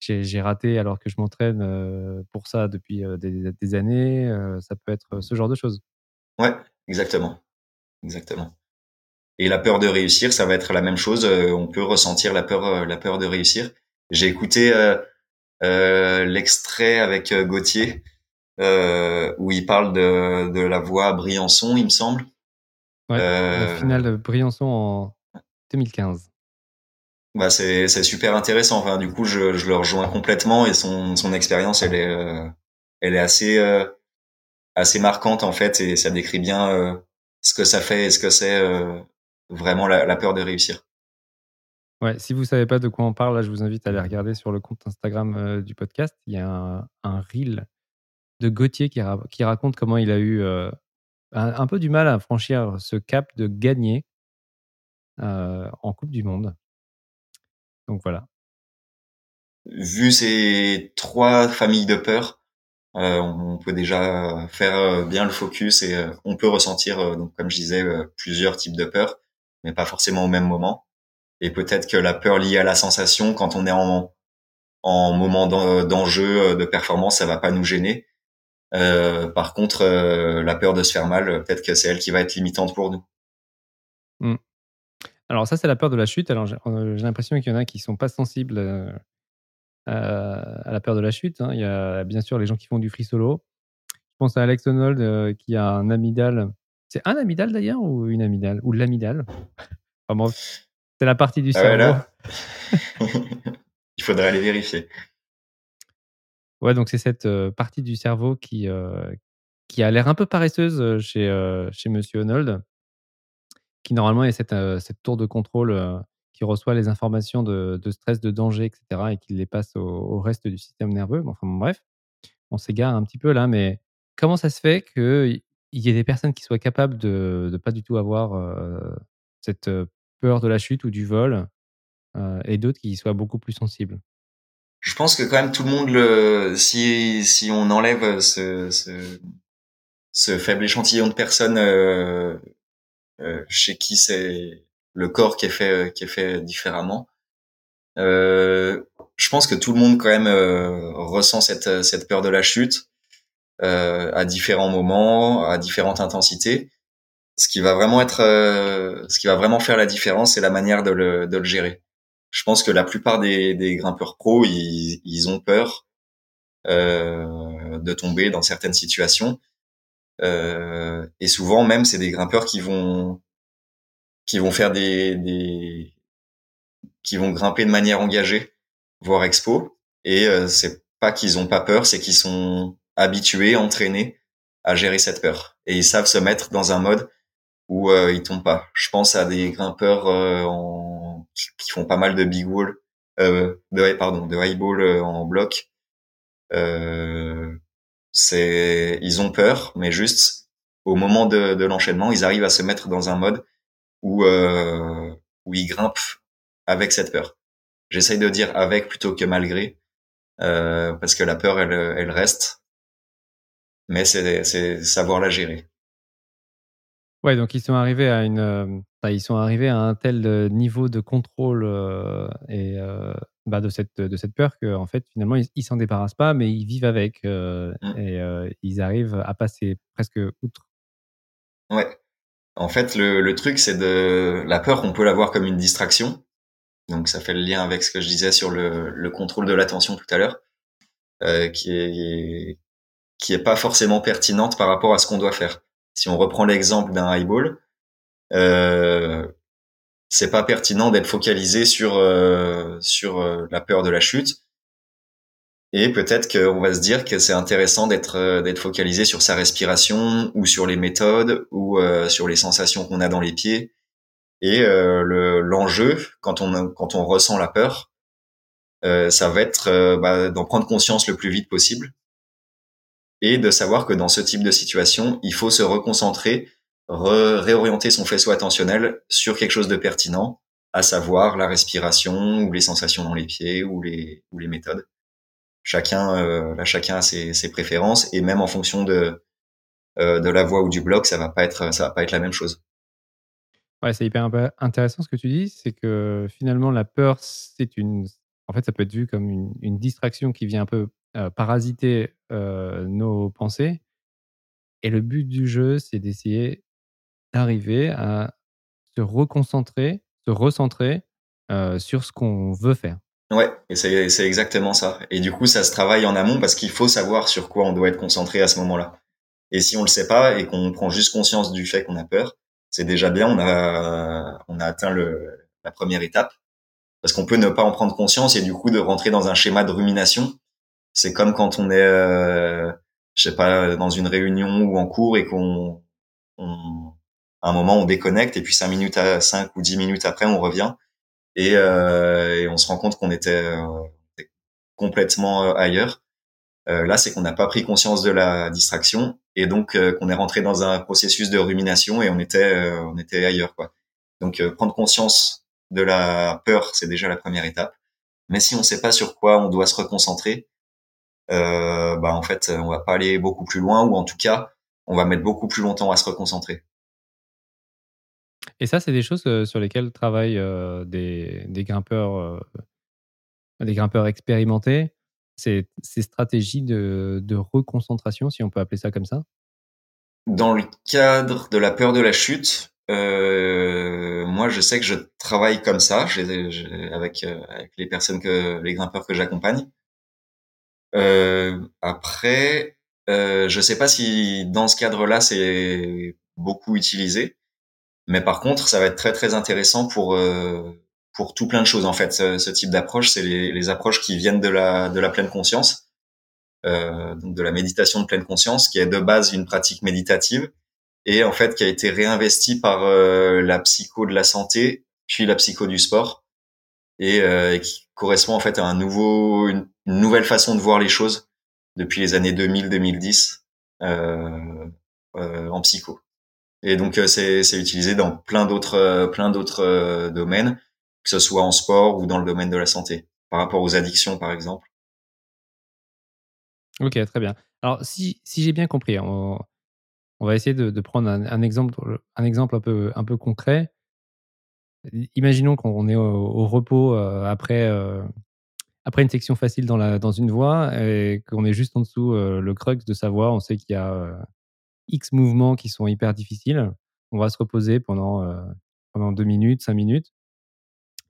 [SPEAKER 3] j'ai raté alors que je m'entraîne pour ça depuis des, des années. ça peut être ce genre de choses.
[SPEAKER 2] Ouais, exactement, exactement. Et la peur de réussir, ça va être la même chose. Euh, on peut ressentir la peur, euh, la peur de réussir. J'ai écouté euh, l'extrait avec Gauthier où il parle de, de la voix à Briançon, il me semble.
[SPEAKER 3] Ouais, la finale de Briançon en 2015.
[SPEAKER 2] Bah c'est super intéressant. Enfin, du coup, je, je le rejoins complètement et son son expérience, elle est euh, elle est assez euh, assez marquante en fait et ça décrit bien euh, ce que ça fait et ce que c'est vraiment la, la, peur de réussir.
[SPEAKER 3] Ouais, si vous savez pas de quoi on parle, là, je vous invite à aller regarder sur le compte Instagram du podcast. Il y a un, un reel de Gauthier qui, raconte comment il a eu un, un, peu du mal à franchir ce cap de gagner en Coupe du Monde. Donc voilà.
[SPEAKER 2] Vu ces trois familles de peur, euh, on peut déjà faire euh, bien le focus et euh, on peut ressentir, donc comme je disais, plusieurs types de peur, mais pas forcément au même moment. Et peut-être que la peur liée à la sensation, quand on est en, en moment d'enjeu, de performance, ça va pas nous gêner. Par contre, la peur de se faire mal, peut-être que c'est elle qui va être limitante pour nous.
[SPEAKER 3] Mmh. Alors ça, c'est la peur de la chute. Alors j'ai l'impression qu'il y en a qui sont pas sensibles à la peur de la chute. Hein. Il y a bien sûr les gens qui font du free solo. Je pense à Alex Honnold euh, qui a un amygdale. C'est un amygdale d'ailleurs ou une amygdale? Ou l'amygdale? Enfin, C'est la partie du ah cerveau.
[SPEAKER 2] Il faudrait aller vérifier.
[SPEAKER 3] Ouais, donc c'est cette partie du cerveau qui, qui a l'air un peu paresseuse chez, chez Monsieur Honnold, qui normalement est cette, cette tour de contrôle qui reçoit les informations de, stress, de danger, etc., et qui les passe au, reste du système nerveux. Enfin, bref, on s'égare un petit peu là, mais comment ça se fait qu'il y ait des personnes qui soient capables de ne pas du tout avoir cette peur de la chute ou du vol, et d'autres qui soient beaucoup plus sensibles?
[SPEAKER 2] Je pense que quand même tout le monde, le, si, si on enlève ce, ce, ce faible échantillon de personnes chez qui c'est le corps qui est fait euh, qui est fait différemment. Euh, je pense que tout le monde quand même euh, ressent cette cette peur de la chute euh, à différents moments, à différentes intensités. Ce qui va vraiment être, ce qui va vraiment faire la différence, c'est la manière de le, de le gérer. Je pense que la plupart des, des grimpeurs pros, ils, ils ont peur euh, de tomber dans certaines situations. Euh, et souvent même, c'est des grimpeurs qui vont qui vont faire des, des qui vont grimper de manière engagée, voire expo. Et euh, c'est pas qu'ils ont pas peur, c'est qu'ils sont habitués, entraînés à gérer cette peur. Et ils savent se mettre dans un mode où euh, ils tombent pas. Je pense à des grimpeurs euh, en, qui font pas mal de big wall, euh, de pardon, de high ball euh, en bloc. c'est, ils ont peur, mais juste au moment de, de l'enchaînement, ils arrivent à se mettre dans un mode où, euh, où il grimpe avec cette peur. J'essaye de dire avec plutôt que malgré, euh, parce que la peur, elle, elle reste, mais c'est savoir la gérer.
[SPEAKER 3] Ouais, donc ils sont arrivés à une, euh, ils sont arrivés à un tel euh, niveau de contrôle euh, et euh, bah de cette de cette peur que en fait finalement ils, s'en débarrassent pas, mais ils vivent avec mmh. et ils arrivent à passer presque outre.
[SPEAKER 2] Ouais, en fait, le, le truc, c'est de la peur, on peut l'avoir comme une distraction. Donc, ça fait le lien avec ce que je disais sur le, le contrôle de l'attention tout à l'heure, euh, qui est qui est pas forcément pertinente par rapport à ce qu'on doit faire. Si on reprend l'exemple d'un highball, euh, c'est pas pertinent d'être focalisé sur euh, sur euh, la peur de la chute et peut-être qu'on va se dire que c'est intéressant d'être euh, d'être focalisé sur sa respiration ou sur les méthodes ou sur les sensations qu'on a dans les pieds. Et le l'enjeu quand on quand on ressent la peur, ça va être bah, d'en prendre conscience le plus vite possible et de savoir que dans ce type de situation, il faut se reconcentrer, réorienter son faisceau attentionnel sur quelque chose de pertinent, à savoir la respiration ou les sensations dans les pieds ou les ou les méthodes. Chacun euh, là chacun a ses, ses, préférences et même en fonction de euh, de la voix ou du bloc ça va pas être ça va pas être la même chose.
[SPEAKER 3] Ouais c'est hyper intéressant ce que tu dis c'est que finalement la peur c'est une en fait ça peut être vu comme une, distraction qui vient un peu euh, parasiter euh, nos pensées et le but du jeu c'est d'essayer d'arriver à se reconcentrer se recentrer euh, sur ce qu'on veut faire
[SPEAKER 2] Ouais, et c'est, exactement ça. Et du coup, ça se travaille en amont parce qu'il faut savoir sur quoi on doit être concentré à ce moment-là. Et si on le sait pas et qu'on prend juste conscience du fait qu'on a peur, c'est déjà bien, on a, atteint la première étape. Parce qu'on peut ne pas en prendre conscience et du coup de rentrer dans un schéma de rumination. C'est comme quand on est, euh, je sais pas, dans une réunion ou en cours et qu'on, on, à un moment on déconnecte et puis cinq minutes à cinq ou dix minutes après on revient et, euh, et on se rend compte qu'on était euh, complètement euh, ailleurs. Euh, là, c'est qu'on n'a pas pris conscience de la distraction et donc qu'on est rentré dans un processus de rumination et on était on était ailleurs quoi. Donc prendre conscience de la peur, c'est déjà la première étape. Mais si on ne sait pas sur quoi on doit se reconcentrer, euh, bah en fait, on va pas aller beaucoup plus loin, ou en tout cas, on va mettre beaucoup plus longtemps à se reconcentrer.
[SPEAKER 3] Et ça, c'est des choses euh, sur lesquelles travaillent euh, des, grimpeurs, euh, des grimpeurs expérimentés. C'est ces stratégies de, de reconcentration, si on peut appeler ça comme ça?
[SPEAKER 2] Dans le cadre de la peur de la chute, euh, moi, je sais que je travaille comme ça, avec, euh, avec les personnes que les grimpeurs que j'accompagne. Euh, après, euh, je sais pas si dans ce cadre-là c'est beaucoup utilisé, mais par contre, ça va être très très intéressant pour euh, pour tout plein de choses en fait. Ce, type d'approche, c'est les, les, approches qui viennent de la de la pleine conscience, donc de la méditation de pleine conscience, qui est de base une pratique méditative et en fait qui a été réinvesti par euh, la psycho de la santé puis la psycho du sport. Et, euh, qui correspond en fait à un nouveau une, nouvelle façon de voir les choses depuis les années 2000-2010 euh, en psycho. Et donc c'est utilisé dans plein d'autres plein d'autres domaines que ce soit en sport ou dans le domaine de la santé par rapport aux addictions par exemple.
[SPEAKER 3] Ok, très bien. Alors, si, si j'ai bien compris, on va essayer de, prendre un, exemple, un exemple un peu, un peu concret. Imaginons qu'on est au, repos euh, après, euh, après une section facile dans, la, dans une voie et qu'on est juste en dessous euh, le crux de sa voie. On sait qu'il y a X mouvements qui sont hyper difficiles. On va se reposer pendant, pendant deux minutes, cinq minutes.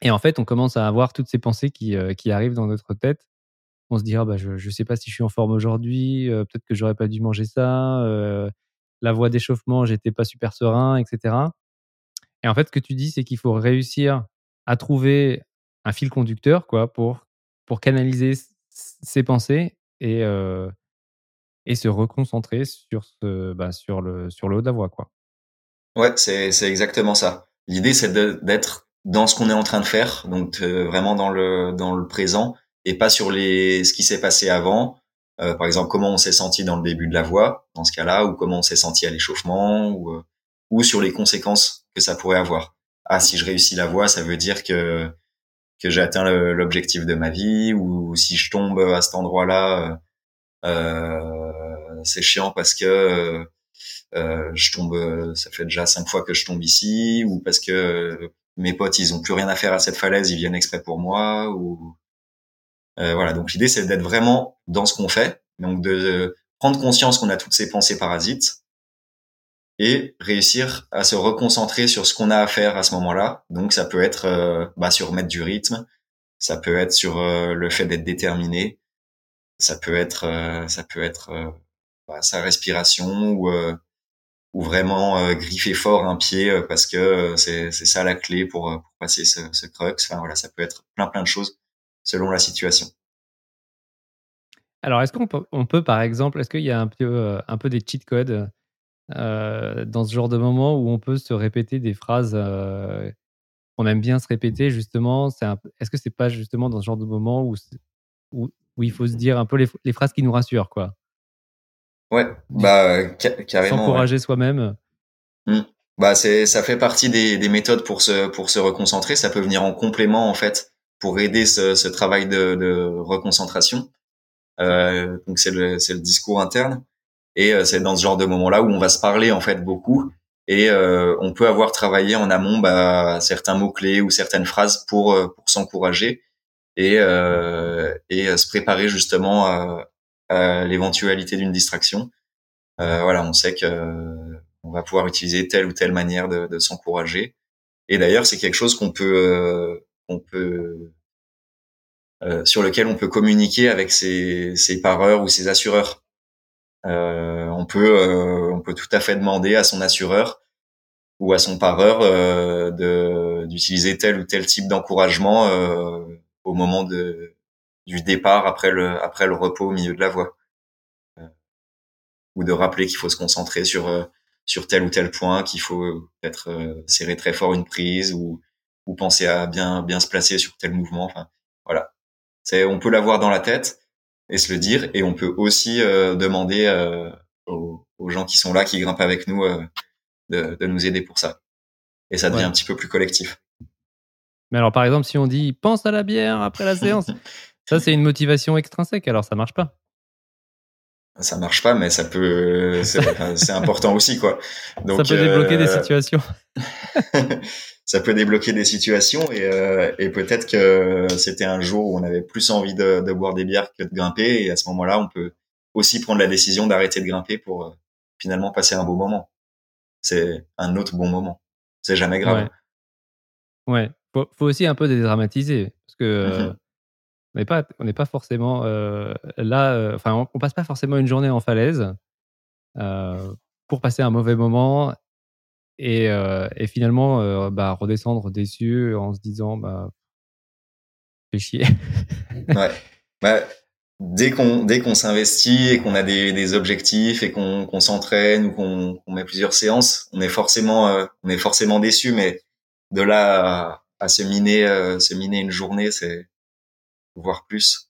[SPEAKER 3] Et en fait, on commence à avoir toutes ces pensées qui, qui arrivent dans notre tête on se dira bah, je ne sais pas si je suis en forme aujourd'hui, peut-être que j'aurais pas dû manger ça, la voie d'échauffement, j'étais pas super serein, etc. Et en fait, ce que tu dis, c'est qu'il faut réussir à trouver un fil conducteur, quoi, pour, pour canaliser ses pensées et, euh, et se reconcentrer sur, ce, bah, sur, le, sur haut de la voie, quoi.
[SPEAKER 2] Ouais, c'est, c'est exactement ça. L'idée, c'est d'être dans ce qu'on est en train de faire, donc euh, vraiment dans le, dans le présent, et pas sur les, ce qui s'est passé avant, euh, par exemple, comment on s'est senti dans le début de la voie, dans ce cas-là, ou comment on s'est senti à l'échauffement, ou, euh, ou sur les conséquences que ça pourrait avoir. Ah, si je réussis la voie, ça veut dire que que j'ai atteint l'objectif de ma vie, ou si je tombe à cet endroit-là, euh, c'est chiant parce que euh, je tombe, ça fait déjà cinq fois que je tombe ici, ou parce que mes potes ils ont plus rien à faire à cette falaise, ils viennent exprès pour moi, ou euh, voilà, donc l'idée c'est d'être vraiment dans ce qu'on fait, donc de prendre conscience qu'on a toutes ces pensées parasites et réussir à se reconcentrer sur ce qu'on a à faire à ce moment-là. Donc ça peut être euh, bah, sur mettre du rythme, ça peut être sur euh, le fait d'être déterminé, ça peut être ça peut être bah, sa respiration ou ou vraiment griffer fort un pied parce que c'est c'est ça la clé pour, pour passer ce, ce crux. Enfin voilà, ça peut être plein plein de choses selon la situation.
[SPEAKER 3] Alors, est-ce qu'on peut, on peut, par exemple, est-ce qu'il y a un peu, euh, un peu des cheat codes euh, dans ce genre de moment où on peut se répéter des phrases euh, qu'on aime bien se répéter, justement Est-ce que c'est pas justement dans ce genre de moment où, où, où, il faut se dire un peu les, phrases qui nous rassurent, quoi?
[SPEAKER 2] Ouais, bah, carrément.
[SPEAKER 3] S'encourager soi-même.
[SPEAKER 2] Mmh. Bah, c'est, ça fait partie des, des méthodes pour se, pour se reconcentrer. Ça peut venir en complément, en fait, pour aider ce, ce travail de, de reconcentration. Euh, donc c'est le, le discours interne et euh, c'est dans ce genre de moment-là où on va se parler en fait beaucoup et euh, on peut avoir travaillé en amont bah, certains mots clés ou certaines phrases pour euh, pour s'encourager et euh, et se préparer justement à, à l'éventualité d'une distraction. voilà, on sait que on va pouvoir utiliser telle ou telle manière de, de s'encourager. Et d'ailleurs, c'est quelque chose qu'on peut euh, sur lequel on peut communiquer avec ses, ses pareurs ou ses assureurs. Euh, on peut euh, on peut tout à fait demander à son assureur ou à son pareur de d'utiliser tel ou tel type d'encouragement au moment de du départ après le après le repos au milieu de la voie ou de rappeler qu'il faut se concentrer sur sur tel ou tel point qu'il faut peut-être serrer très fort une prise ou ou penser à bien bien se placer sur tel mouvement enfin voilà c'est on peut l'avoir dans la tête et se le dire et on peut aussi demander aux, aux, gens qui sont là qui grimpent avec nous de, de nous aider pour ça et ça devient un petit peu plus collectif
[SPEAKER 3] mais alors, par exemple, si on dit pense à la bière après la séance, ça, c'est une motivation extrinsèque, alors ça marche pas.
[SPEAKER 2] Ça marche pas, mais ça peut, c'est important aussi, quoi.
[SPEAKER 3] Donc, ça peut débloquer des euh, situations.
[SPEAKER 2] ça peut débloquer des situations et, euh, et peut-être que c'était un jour où on avait plus envie de, de, boire des bières que de grimper et à ce moment-là, on peut aussi prendre la décision d'arrêter de grimper pour euh, finalement passer un bon moment. C'est un autre bon moment. C'est jamais grave.
[SPEAKER 3] Ouais. ouais faut, faut aussi un peu dédramatiser parce que mmh on n'est pas on n'est pas forcément euh, là euh, enfin on, passe pas forcément une journée en falaise euh, pour passer un mauvais moment et, et finalement bah, redescendre déçu en se disant bah fait chier
[SPEAKER 2] ouais bah, dès qu'on dès qu'on s'investit et qu'on a des, des objectifs et qu'on qu'on s'entraîne ou qu'on met plusieurs séances on est forcément on est forcément déçu mais de là à se miner, euh, se miner une journée, c'est voire plus.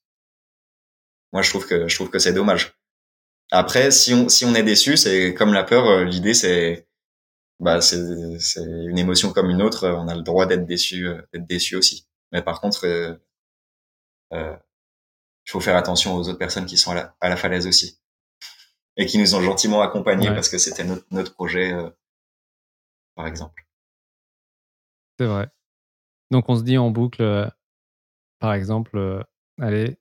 [SPEAKER 2] Moi, je trouve que je trouve que c'est dommage. Après, si on si on est déçu, c'est comme la peur. Euh, l'idée, c'est bah c'est c'est une émotion comme une autre. On a le droit d'être déçu, euh, d'être déçu aussi. Mais par contre, euh, il faut faire attention aux autres personnes qui sont à la, à la falaise aussi et qui nous ont gentiment accompagnés parce que c'était notre, notre projet, par exemple.
[SPEAKER 3] C'est vrai. Donc on se dit en boucle, euh, par exemple, euh, allez,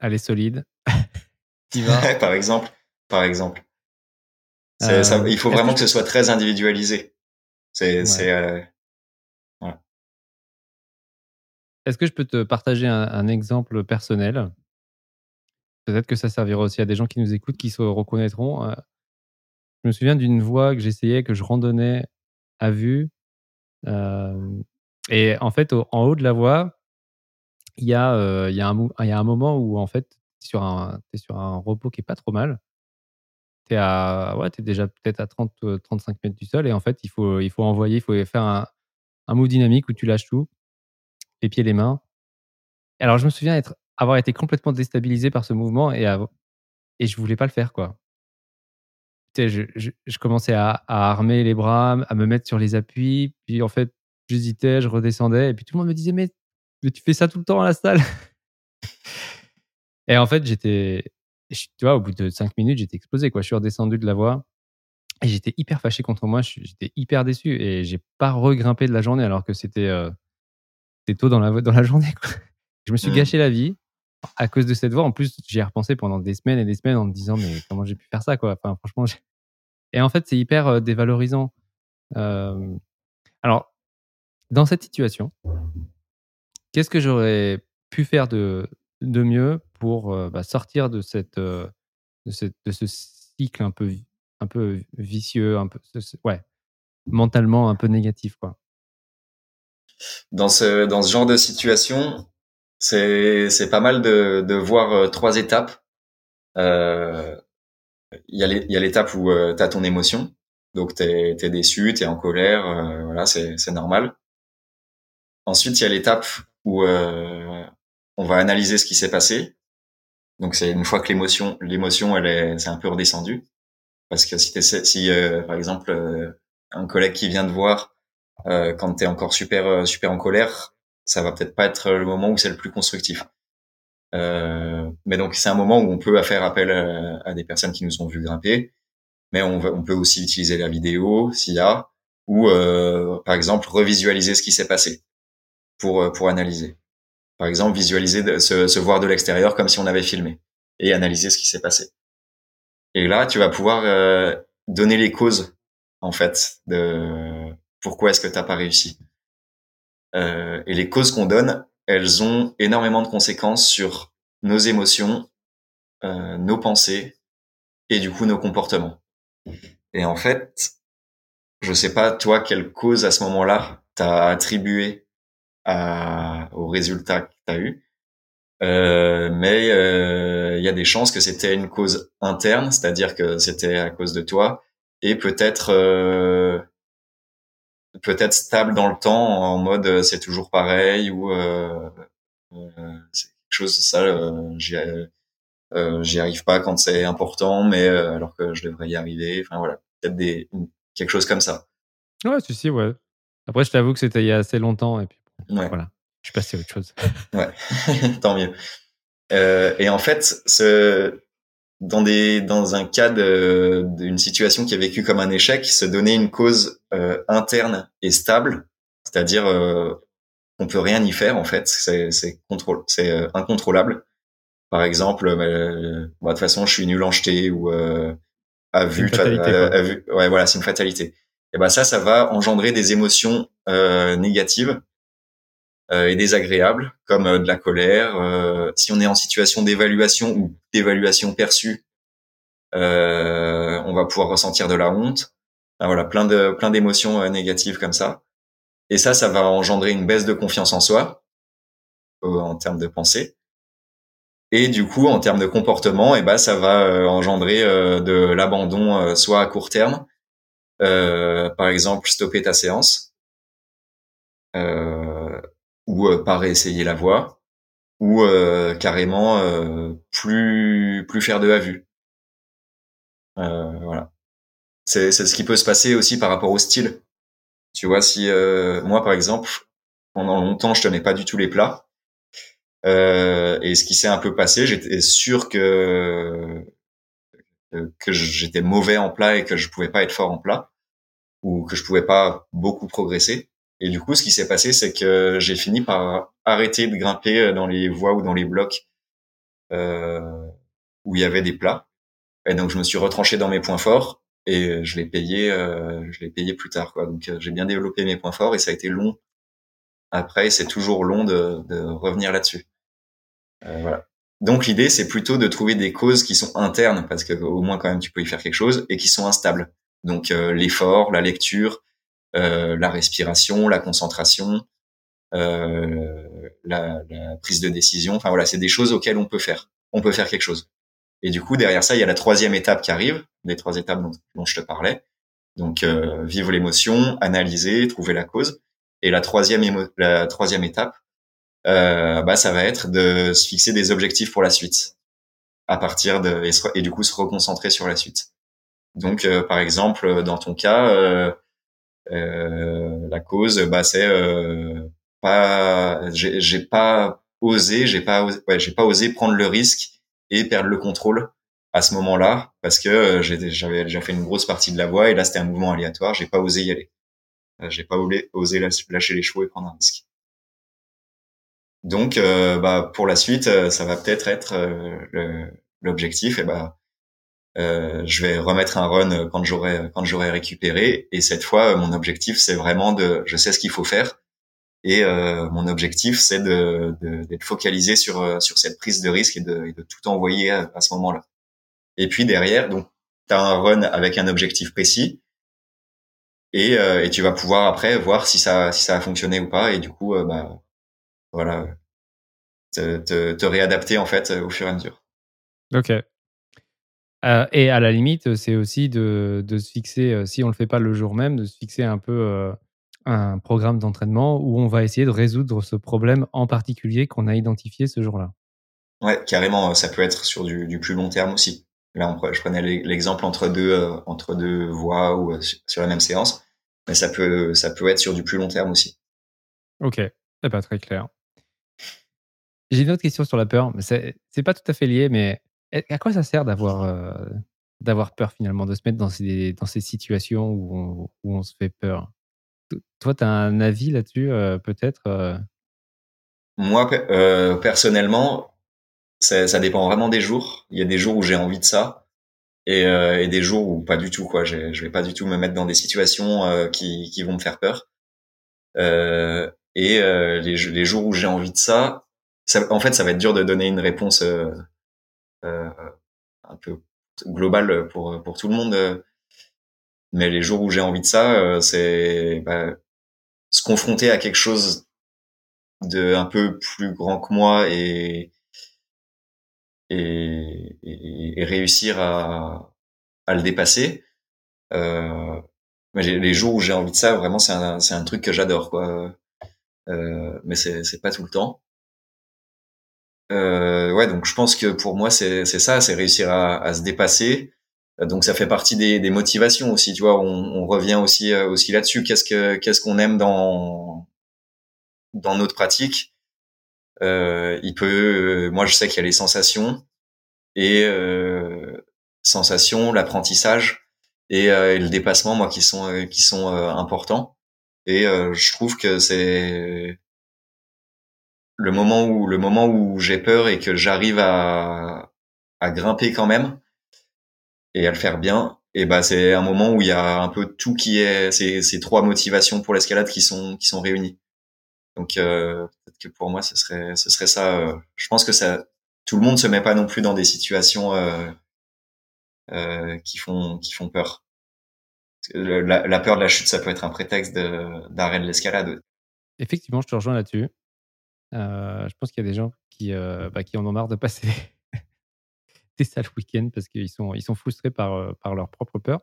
[SPEAKER 3] allez solide.
[SPEAKER 2] par exemple, par exemple. Euh, il faut vraiment que, ce soit très individualisé. C'est,
[SPEAKER 3] Est-ce que je peux te partager un, exemple personnel? Peut-être que ça servira aussi à des gens qui nous écoutent, qui se reconnaîtront. Je me souviens d'une voix que j'essayais, que je randonnais à vue. Et en fait, en haut de la voie, il y, a, euh, il, y a un, il y a un moment où en fait, un, es sur un repos qui est pas trop mal. Tu es, à, ouais, es déjà peut-être à 30, 35 euh, mètres du sol et en fait, il faut, il faut envoyer, il faut faire un, un move dynamique où tu lâches tout, les pieds, les mains. Alors, je me souviens être, avoir été complètement déstabilisé par ce mouvement et, et je voulais pas le faire, quoi. Je, commençais à, à, armer les bras, à me mettre sur les appuis. Puis en fait, J'hésitais, je redescendais, et puis tout le monde me disait mais, tu fais ça tout le temps à la salle? et en fait, j'étais, tu vois, au bout de cinq minutes, j'étais explosé. Quoi. Je suis redescendu de la voie et j'étais hyper fâché contre moi. J'étais hyper déçu et j'ai pas regrimpé de la journée alors que c'était euh, tôt dans la, dans la journée. Quoi. Je me suis mmh. gâché la vie à cause de cette voie. En plus, j'y ai repensé pendant des semaines et des semaines en me disant mais comment j'ai pu faire ça quoi? Enfin, franchement. Et en fait, c'est hyper euh, dévalorisant. Euh, alors, dans cette situation, qu'est-ce que j'aurais pu faire de, de mieux pour bah, sortir de, cette, de, cette, de ce cycle un peu, un peu vicieux, un peu, ouais, mentalement un peu négatif quoi.
[SPEAKER 2] Dans ce, dans ce genre de situation, c'est, pas mal de, de voir trois étapes. Il y a l'étape où tu as ton émotion, donc tu es, déçu, tu es en colère, voilà, c'est, c'est normal. Ensuite, il y a l'étape où on va analyser ce qui s'est passé. Donc c'est une fois que l'émotion, l'émotion, elle est, c'est un peu redescendu. Parce que si, si euh, par exemple euh, un collègue qui vient te voir quand t'es encore super super en colère, ça va peut-être pas être le moment où c'est le plus constructif. mais donc c'est un moment où on peut faire appel à, des personnes qui nous ont vu grimper, mais on, on peut aussi utiliser la vidéo s'il y a, ou par exemple revisualiser ce qui s'est passé pour, euh, pour analyser. Par exemple, visualiser, se, voir de l'extérieur comme si on avait filmé et analyser ce qui s'est passé. Et là, tu vas pouvoir euh, donner les causes, en fait, de pourquoi est-ce que t'as pas réussi. Euh, et les causes qu'on donne, elles ont énormément de conséquences sur nos émotions, euh, nos pensées et du coup nos comportements. Et en fait, je sais pas toi quelle cause à ce moment-là t'as attribué à, au résultat que t'as eu. Euh, mais euh, il y a des chances que c'était une cause interne, c'est-à-dire que c'était à cause de toi, et peut-être euh, peut-être stable dans le temps, en mode c'est toujours pareil ou c'est quelque chose ça j'y j'y arrive pas quand c'est important, mais alors que je devrais y arriver. Enfin voilà, peut-être des quelque chose comme ça.
[SPEAKER 3] Ouais, tu sais, ouais. Après, je t'avoue que c'était il y a assez longtemps et puis voilà. Je suis passé à autre chose.
[SPEAKER 2] ouais, tant mieux. Euh, et en fait, ce, dans des dans un cas d'une situation qui est vécue comme un échec, se donner une cause euh, interne et stable, c'est-à-dire euh, on peut rien y faire en fait, c'est c'est contrôle, c'est euh, incontrôlable. Par exemple, euh, bah, de toute façon, je suis nul en jeté ou euh, à vue, à, vue, ouais voilà, c'est une fatalité. Et ben ça, ça va engendrer des émotions négatives euh, et désagréables, comme euh, de la colère. Euh, si on est en situation d'évaluation ou d'évaluation perçue, on va pouvoir ressentir de la honte. voilà, plein de plein d'émotions négatives comme ça. Et ça, ça va engendrer une baisse de confiance en soi en termes de pensée. Et du coup, en termes de comportement, et eh ben, ça va engendrer de l'abandon, soit à court terme, par exemple, stopper ta séance, euh, ou euh, pas réessayer la voix, ou euh, carrément euh, plus plus faire de la vue. voilà. C'est c'est ce qui peut se passer aussi par rapport au style. Tu vois, si moi par exemple, pendant longtemps, je tenais pas du tout les plats. Et ce qui s'est un peu passé, j'étais sûr que que j'étais mauvais en plat et que je pouvais pas être fort en plat ou que je pouvais pas beaucoup progresser. Et du coup, ce qui s'est passé, c'est que j'ai fini par arrêter de grimper dans les voies ou dans les blocs euh, où il y avait des plats. Et donc, je me suis retranché dans mes points forts et je l'ai payé, euh, je l'ai payé plus tard. Quoi. Donc, euh, j'ai bien développé mes points forts et ça a été long. Après, c'est toujours long de, de revenir là-dessus. Euh, voilà. Donc, l'idée, c'est plutôt de trouver des causes qui sont internes parce que au moins quand même tu peux y faire quelque chose et qui sont instables. Donc, euh, l'effort, la lecture, euh, la respiration, la concentration, euh, la, la, prise de décision. Enfin voilà, c'est des choses auxquelles on peut faire. On peut faire quelque chose. Et du coup, derrière ça, il y a la troisième étape qui arrive, les trois étapes dont, dont je te parlais. Donc, euh, vivre l'émotion, analyser, trouver la cause. Et la troisième, la troisième étape, euh, bah, ça va être de se fixer des objectifs pour la suite, à partir de et, du coup se reconcentrer sur la suite. Donc, euh, par exemple, dans ton cas, euh, euh, la cause, bah, c'est euh, pas, j'ai pas osé, j'ai pas, ouais, j'ai pas osé prendre le risque et perdre le contrôle à ce moment-là parce que euh, j'avais déjà fait une grosse partie de la voie et là c'était un mouvement aléatoire, j'ai pas osé y aller. J'ai pas osé lâcher les chevaux et prendre un risque. Donc, euh, bah, pour la suite, ça va peut-être être, l'objectif. Et bah, euh, je vais remettre un run quand j'aurai quand j'aurai récupéré. Et cette fois, mon objectif, c'est vraiment de, je sais ce qu'il faut faire. Et euh, mon objectif, c'est de, d'être focalisé sur euh, sur cette prise de risque et de, de tout envoyer à, ce moment-là. Et puis derrière, donc, tu as un run avec un objectif précis. Et, et tu vas pouvoir après voir si ça si ça a fonctionné ou pas. Et du coup, bah voilà, te, te, te réadapter en fait au fur et à mesure.
[SPEAKER 3] Ok, euh, et à la limite, c'est aussi de, de, se fixer, euh, si on le fait pas le jour même, de se fixer un peu euh, un programme d'entraînement où on va essayer de résoudre ce problème en particulier qu'on a identifié ce jour-là.
[SPEAKER 2] Ouais, carrément, ça peut être sur du, du plus long terme aussi. Là, on, je prenais l'exemple entre deux entre deux voies ou sur la même séance, mais ça peut ça peut être sur du plus long terme aussi.
[SPEAKER 3] Ok, c'est pas très clair. J'ai une autre question sur la peur, mais c'est pas tout à fait lié, mais à quoi ça sert d'avoir euh, d'avoir peur finalement, de se mettre dans ces, dans ces situations où on, se fait peur? Toi, tu as un avis là-dessus, euh, peut-être euh?
[SPEAKER 2] Moi, personnellement, ça, dépend vraiment des jours. Il y a des jours où j'ai envie de ça et, des jours où pas du tout. Quoi. Je vais pas du tout me mettre dans des situations qui, vont me faire peur. et les, jours où j'ai envie de ça, ça, en fait, ça va être dur de donner une réponse un peu global pour pour tout le monde. mais les jours où j'ai envie de ça, c'est bah, se confronter à quelque chose de un peu plus grand que moi et et, et, réussir à, à le dépasser. Euh, mais les jours où j'ai envie de ça, vraiment, c'est un, c'est un truc que j'adore, quoi. Euh, mais c'est, c'est pas tout le temps. Euh, ouais, donc je pense que pour moi, c'est, ça, c'est réussir à, à, se dépasser. Donc ça fait partie des, des motivations aussi, tu vois. On, on revient aussi euh, aussi là-dessus. Qu'est-ce que qu'est-ce qu'on aime dans dans notre pratique? Euh, il peut, moi je sais qu'il y a les sensations et euh, sensations, l'apprentissage et, euh, et, le dépassement, moi qui sont euh, qui sont euh, importants. Et je trouve que c'est le moment où le moment où j'ai peur et que j'arrive à à grimper quand même et à le faire bien et bah c'est un moment où il y a un peu tout qui est ces, ces trois motivations pour l'escalade qui sont qui sont réunies donc euh, peut-être que pour moi ce serait ce serait ça. Euh, je pense que ça tout le monde se met pas non plus dans des situations euh, qui font qui font peur. La, la, peur de la chute, ça peut être un prétexte d'arrêt de, l'escalade.
[SPEAKER 3] Effectivement, je te rejoins là-dessus. Je pense qu'il y a des gens qui, bah, qui en ont marre de passer des sales week-ends parce qu'ils sont, frustrés par, par leur propre peur.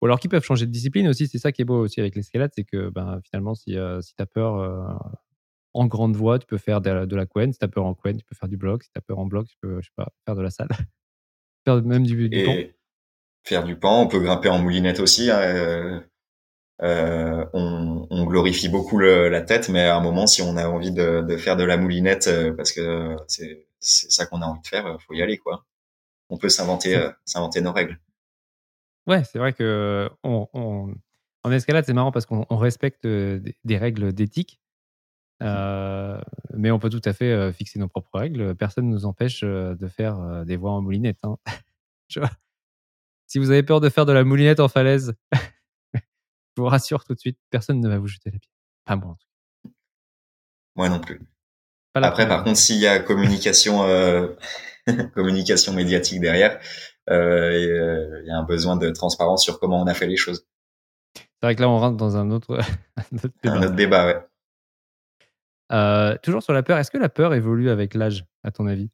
[SPEAKER 3] Ou alors qu'ils peuvent changer de discipline aussi. C'est ça qui est beau aussi avec l'escalade, c'est que ben, finalement, si, euh, si tu as peur euh, en grande voie, tu peux faire de la, de quen. Si tu as peur en quen, tu peux faire du bloc. Si tu as peur en bloc, tu peux faire de la salle. faire même du, du.
[SPEAKER 2] Faire du pan, on peut grimper en moulinette aussi. Hein, euh, on, on, glorifie beaucoup le, la tête, mais à un moment, si on a envie de, de faire de la moulinette, parce que c'est ça qu'on a envie de faire, faut y aller, quoi. On peut s'inventer, s'inventer nos règles.
[SPEAKER 3] Ouais, c'est vrai que on, en escalade, c'est marrant parce qu'on respecte des, règles d'éthique, mmh. mais on peut tout à fait fixer nos propres règles. Personne ne nous empêche de faire des voies en moulinette. Hein. si vous avez peur de faire de la moulinette en falaise, je vous rassure tout de suite, personne ne va vous jeter la pierre. Pas moi.
[SPEAKER 2] Moi non plus. Après, par contre, s'il y a communication, communication médiatique derrière, euh, euh, il y a un besoin de transparence sur comment on a fait les choses.
[SPEAKER 3] C'est vrai que là, on rentre dans un autre,
[SPEAKER 2] débat. Un autre débat, ouais.
[SPEAKER 3] Euh, toujours sur la peur, est-ce que la peur évolue avec l'âge, à ton avis?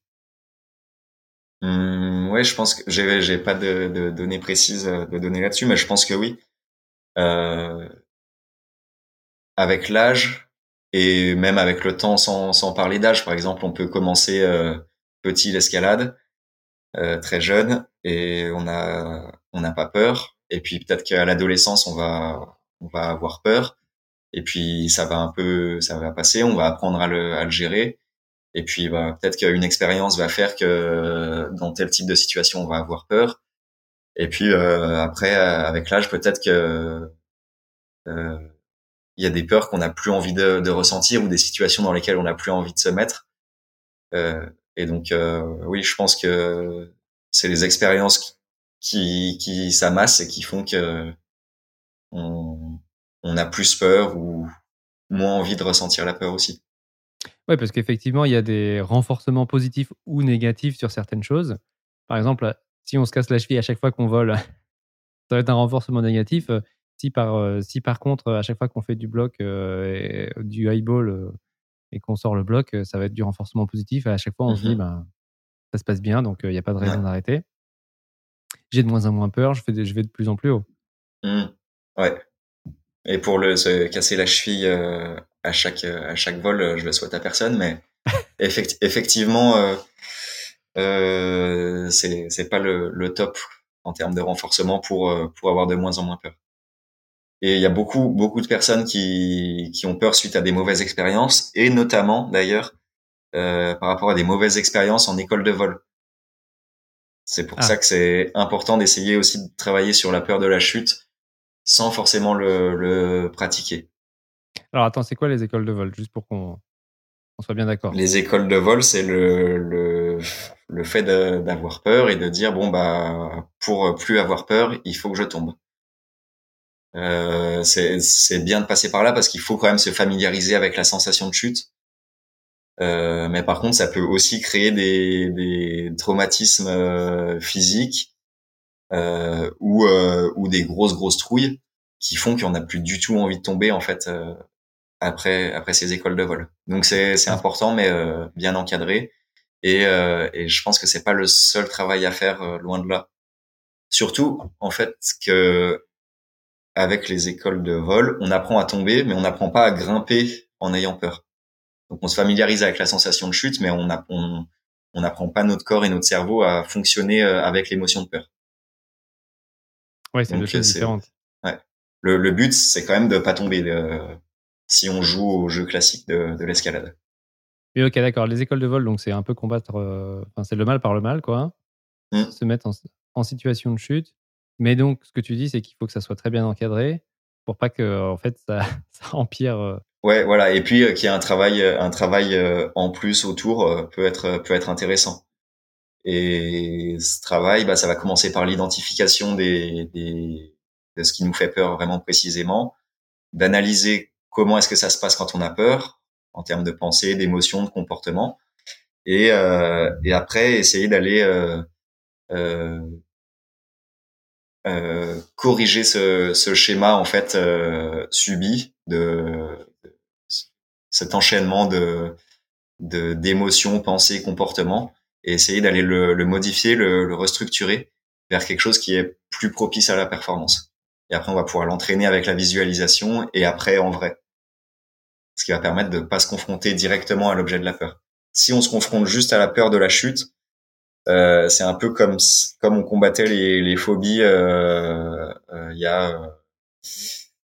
[SPEAKER 2] Mmh, Ouais, je pense que j'ai, pas de, de, données précises de donner là-dessus, mais je pense que oui. Euh, avec l'âge et même avec le temps, sans, sans parler d'âge, par exemple, on peut commencer euh, petit l'escalade, euh, très jeune, et on a on n'a pas peur. Et puis peut-être qu'à l'adolescence on va on va avoir peur. Et puis ça va un peu ça va passer, on va apprendre à le, à le gérer. Et puis bah, peut-être qu'une expérience va faire que dans tel type de situation on va avoir peur. Et puis euh, après avec l'âge peut-être que euh, il y a des peurs qu'on n'a plus envie de, de, ressentir ou des situations dans lesquelles on n'a plus envie de se mettre. Euh, et donc euh, oui, je pense que c'est les expériences qui, qui s'amassent et qui font que on, on a plus peur ou moins envie de ressentir la peur aussi.
[SPEAKER 3] Oui, parce qu'effectivement, il y a des renforcements positifs ou négatifs sur certaines choses. Par exemple, si on se casse la cheville à chaque fois qu'on vole, ça va être un renforcement négatif. Si par, si par contre, à chaque fois qu'on fait du bloc, euh, du highball euh, et qu'on sort le bloc, ça va être du renforcement positif. Et à chaque fois, on se dit, mmh ben, ça se passe bien, donc il n'y a pas de raison d'arrêter. J'ai de moins en moins peur, je, fais je vais de plus en plus haut.
[SPEAKER 2] Mmh. Ouais. Et pour le, se casser la cheville à, chaque, à chaque vol, je le souhaite à personne, mais effectivement, euh, euh, c'est pas le, le, top en termes de renforcement pour, pour avoir de moins en moins peur. Et il y a beaucoup, beaucoup de personnes qui, qui ont peur suite à des mauvaises expériences, et notamment d'ailleurs euh, par rapport à des mauvaises expériences en école de vol. C'est pour ah. ça que c'est important d'essayer aussi de travailler sur la peur de la chute sans forcément le, le pratiquer.
[SPEAKER 3] Alors attends, c'est quoi les écoles de vol? Juste pour qu'on soit bien d'accord.
[SPEAKER 2] Les écoles de vol, c'est le, le, le fait d'avoir peur et de dire bon bah pour plus avoir peur, il faut que je tombe. Euh, c'est bien de passer par là parce qu'il faut quand même se familiariser avec la sensation de chute euh, mais par contre, ça peut aussi créer des, des traumatismes euh, physiques euh, ou euh, ou des grosses grosses trouilles qui font qu'on n'a plus du tout envie de tomber en fait euh, après après ces écoles de vol. Donc c'est c'est important mais bien encadré et et je pense que c'est pas le seul travail à faire loin de là. Surtout en fait que avec les écoles de vol, on apprend à tomber mais on n'apprend pas à grimper en ayant peur. Donc on se familiarise avec la sensation de chute mais on on n'apprend pas notre corps et notre cerveau à fonctionner avec l'émotion de peur.
[SPEAKER 3] Ouais, c'est deux choses différentes.
[SPEAKER 2] Ouais. Le, le but, c'est quand même de pas tomber si on joue au jeu classique de, de l'escalade.
[SPEAKER 3] Oui, ok, d'accord. Les écoles de vol, donc c'est un peu combattre. Euh, enfin, c'est le mal par le mal, quoi. Mmh. Se mettre en, en, situation de chute. Mais donc, ce que tu dis, c'est qu'il faut que ça soit très bien encadré pour pas que, en fait, ça, ça empire. Euh.
[SPEAKER 2] Ouais, voilà. Et puis euh, qu'il y ait un travail, un travail en plus autour peut être peut être intéressant. Et ce travail, bah, ça va commencer par l'identification des, des, de ce qui nous fait peur vraiment précisément, d'analyser comment est-ce que ça se passe quand on a peur, en termes de pensée, d'émotion, de comportement, et, euh, et après essayer d'aller euh, euh, euh corriger ce, ce, schéma en fait euh, subi de, de, cet enchaînement de d'émotions, pensées, comportements et essayer d'aller le, le, modifier, le, le, restructurer vers quelque chose qui est plus propice à la performance. Et après, on va pouvoir l'entraîner avec la visualisation et après en vrai. Ce qui va permettre de pas se confronter directement à l'objet de la peur. Si on se confronte juste à la peur de la chute, euh, c'est un peu comme comme on combattait les, les phobies euh, euh, il y a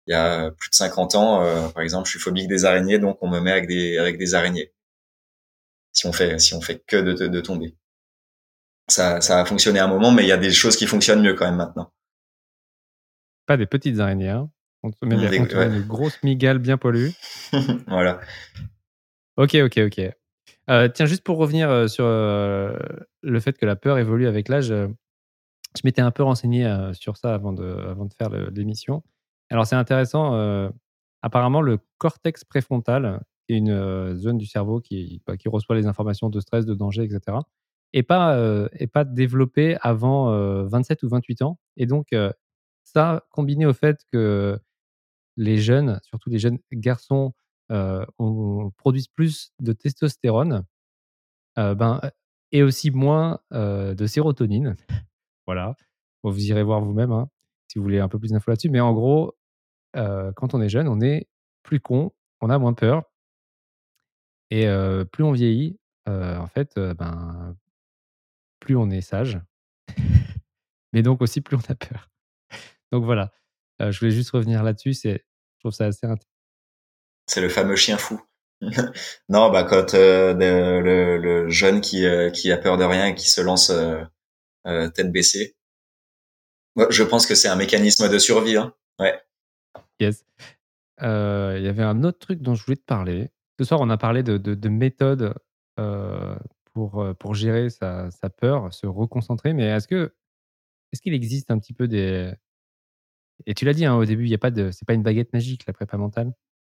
[SPEAKER 2] il y a plus de 50 ans. Euh, par exemple, je suis phobique des araignées, donc on me met avec des avec des araignées si on fait si on fait que de, de, tomber. Ça, ça a fonctionné un moment, mais il y a des choses qui fonctionnent mieux quand même maintenant.
[SPEAKER 3] Pas des petites araignées, hein. On te met des, une grosse migale bien pollue.
[SPEAKER 2] voilà.
[SPEAKER 3] Ok, ok, ok. Euh, tiens, juste pour revenir euh, sur euh, le fait que la peur évolue avec l'âge, je m'étais un peu renseigné sur ça avant de, avant de faire l'émission. Alors, c'est intéressant. apparemment, le cortex préfrontal, qui une euh, zone du cerveau qui, bah, qui reçoit les informations de stress, de danger, etc. Et pas, et pas développé avant 27 euh, ou 28 ans. Et donc, ça, combiné au fait que les jeunes, surtout les jeunes garçons, on, produisent plus de testostérone, ben, et aussi moins de sérotonine. voilà. vous irez voir vous-même hein, si vous voulez un peu plus d'infos là-dessus. Mais en gros, quand on est jeune, on est plus con, on a moins peur, et plus on vieillit, en fait, ben, plus on est sage, mais donc aussi plus on a peur. Donc voilà, je voulais juste revenir là-dessus, c'est je trouve ça assez intéressant.
[SPEAKER 2] C'est le fameux chien fou. non, bah quand le, le, jeune qui, qui a peur de rien et qui se lance tête baissée, je pense que c'est un mécanisme de survie. Hein. Ouais.
[SPEAKER 3] Yes. Il y avait un autre truc dont je voulais te parler. Ce soir, on a parlé de, de, méthodes euh, pour, euh, pour gérer sa, sa, peur, se reconcentrer. Mais est-ce que est-ce qu'il existe un petit peu des et tu l'as dit hein, au début, il y a pas de c'est pas une baguette magique la prépa mentale.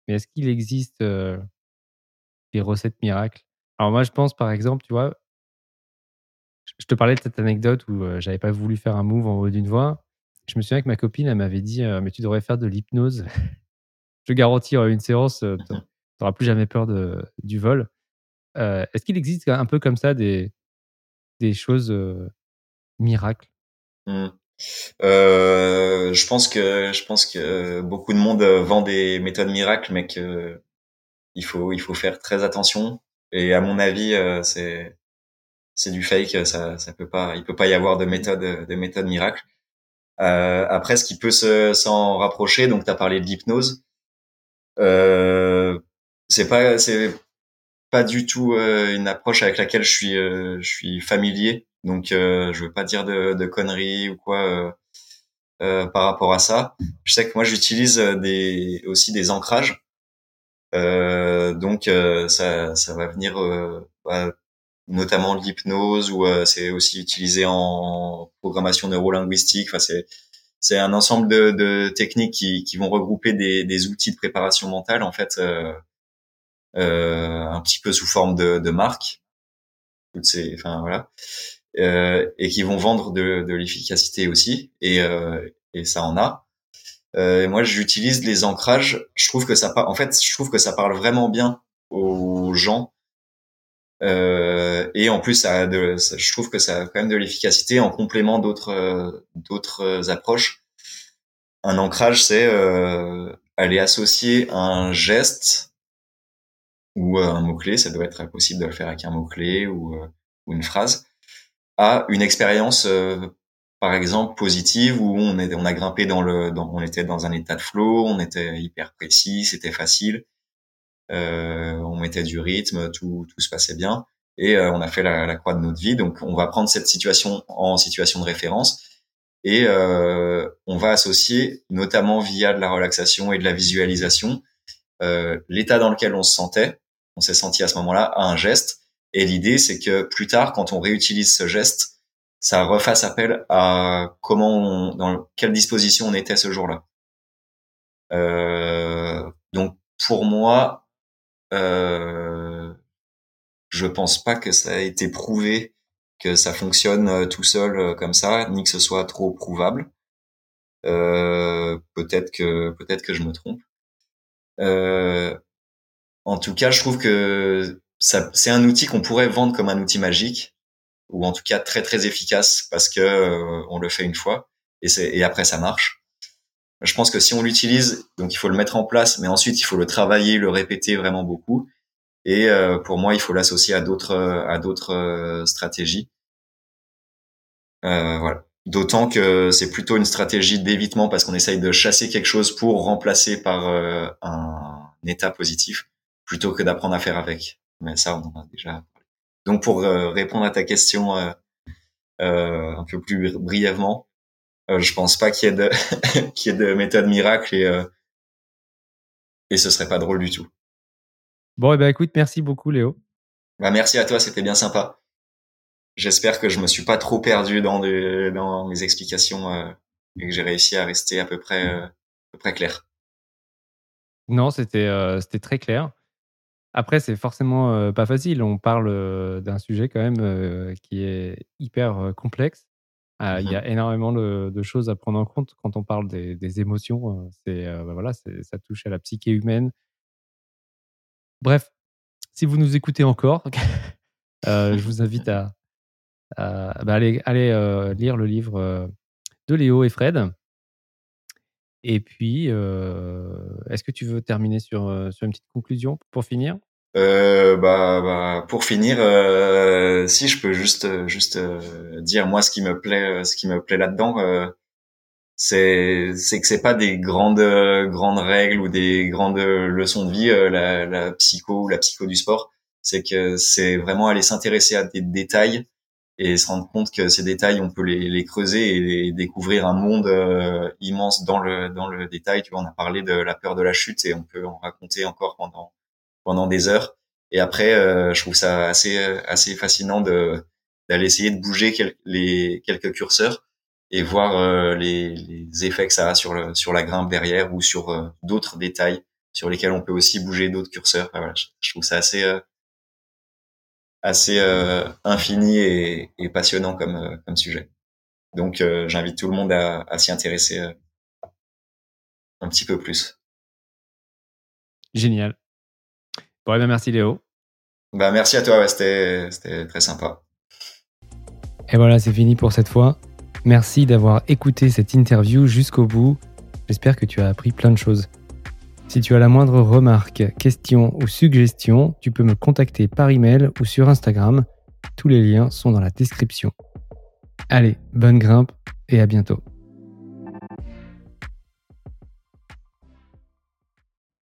[SPEAKER 3] Mais est-ce qu'il existe euh, des recettes miracles? Alors moi, je pense par exemple, tu vois, je te parlais de cette anecdote où j'avais pas voulu faire un move en haut d'une voix. Je me souviens que ma copine, elle m'avait dit, mais tu devrais faire de l'hypnose. je garantis une séance, tu n'auras plus jamais peur de, du vol. Euh, est-ce qu'il existe un peu comme ça des, des choses euh, miracles?
[SPEAKER 2] Mmh. Euh, Je pense que je pense que beaucoup de monde vend des méthodes miracles, mais que il faut il faut faire très attention. Et à mon avis, c'est c'est du fake. Ça ça peut pas il peut pas y avoir de méthode de méthode miracle. après, ce qui peut s'en rapprocher, donc tu as parlé de l'hypnose. Euh, c'est pas c'est pas du tout euh, une approche avec laquelle je suis euh, je suis familier donc euh, je veux pas dire de, de conneries ou quoi par rapport à ça je sais que moi j'utilise des aussi des ancrages donc ça ça va venir bah, notamment l'hypnose ou c'est aussi utilisé en programmation neurolinguistique enfin c'est c'est un ensemble de, techniques qui, qui, vont regrouper des, outils de préparation mentale en fait euh, euh, un petit peu sous forme de, de marque. Toutes ces, enfin voilà. Et qui vont vendre de, de l'efficacité aussi. Et, et ça en a. Euh, moi, j'utilise les ancrages. Je trouve que ça, en fait, je trouve que ça parle vraiment bien aux gens. Euh, et en plus, ça de, je trouve que ça a quand même de l'efficacité en complément d'autres d'autres approches. Un ancrage, c'est euh, aller associer un geste ou un mot clé. Ça doit être possible de le faire avec un mot clé ou, euh, ou une phrase à une expérience euh, par exemple positive où on est, on a grimpé dans le, dans, on était dans un état de flow, on était hyper précis, c'était facile, euh, on mettait du rythme, tout, tout se passait bien et euh, on a fait la, la, croix de notre vie. Donc on va prendre cette situation en situation de référence et euh, on va associer, notamment via de la relaxation et de la visualisation, euh, l'état dans lequel on se sentait, on s'est senti à ce moment-là, à un geste. Et l'idée, c'est que plus tard, quand on réutilise ce geste, ça refasse appel à comment, dans quelle disposition on était ce jour-là. Euh, donc pour moi, euh, je pense pas que ça a été prouvé que ça fonctionne euh, tout seul euh, comme ça, ni que ce soit trop prouvable. Euh, peut-être que peut-être que je me trompe. Euh, en tout cas, je trouve que c'est un outil qu'on pourrait vendre comme un outil magique, ou en tout cas très très efficace parce que euh, on le fait une fois et, après ça marche. Je pense que si on l'utilise, donc il faut le mettre en place, mais ensuite il faut le travailler, le répéter vraiment beaucoup. Et euh, pour moi, il faut l'associer à d'autres à d'autres euh, stratégies. voilà. D'autant que c'est plutôt une stratégie d'évitement parce qu'on essaye de chasser quelque chose pour remplacer par un état positif plutôt que d'apprendre à faire avec. Mais ça, on en a déjà donc pour euh, répondre à ta question euh, euh, un peu plus brièvement, je pense pas qu'il y ait de qu'il y ait de méthode miracle et et ce serait pas drôle du tout.
[SPEAKER 3] Bon, et eh ben écoute, merci beaucoup Léo.
[SPEAKER 2] Bah merci à toi, c'était bien sympa. J'espère que je me suis pas trop perdu dans dans mes explications et que j'ai réussi à rester à peu près à peu près clair.
[SPEAKER 3] Non, c'était c'était très clair. Après, c'est forcément euh, pas facile. On parle euh, d'un sujet quand même euh, qui est hyper complexe. Ah, il y a mmh énormément de, choses à prendre en compte quand on parle des, émotions. C'est bah voilà, ça touche à la psyché humaine. Bref, si vous nous écoutez encore, je vous invite à, bah, aller, lire le livre de Léo et Fred. Et puis, est-ce que tu veux terminer sur, sur une petite conclusion pour finir?
[SPEAKER 2] Euh, bah, bah, pour finir, euh, si je peux juste juste euh, dire moi ce qui me plaît, ce qui me plaît là-dedans, euh, c'est c'est que c'est pas des grandes grandes règles ou des grandes leçons de vie, la, la psycho ou la psycho du sport. C'est que c'est vraiment aller s'intéresser à des détails et se rendre compte que ces détails, on peut les, les creuser et découvrir un monde immense dans le dans le détail. Tu vois, on a parlé de la peur de la chute et on peut en raconter encore pendant pendant des heures. Et après, euh, je trouve ça assez assez fascinant de d'aller essayer de bouger les quelques curseurs et voir euh, les, les, effets que ça a sur le sur la grimpe derrière ou sur euh, d'autres détails sur lesquels on peut aussi bouger d'autres curseurs. je, trouve ça assez assez infini et, et, passionnant comme comme sujet. Donc j'invite tout le monde à, à s'y intéresser un petit peu plus.
[SPEAKER 3] Génial. Bon, ben merci Léo.
[SPEAKER 2] Bah, merci à toi, c'était très sympa.
[SPEAKER 3] Et voilà, c'est fini pour cette fois. Merci d'avoir écouté cette interview jusqu'au bout. J'espère que tu as appris plein de choses. Si tu as la moindre remarque, question ou suggestion, tu peux me contacter par email ou sur Instagram. Tous les liens sont dans la description. Allez, bonne grimpe et à bientôt.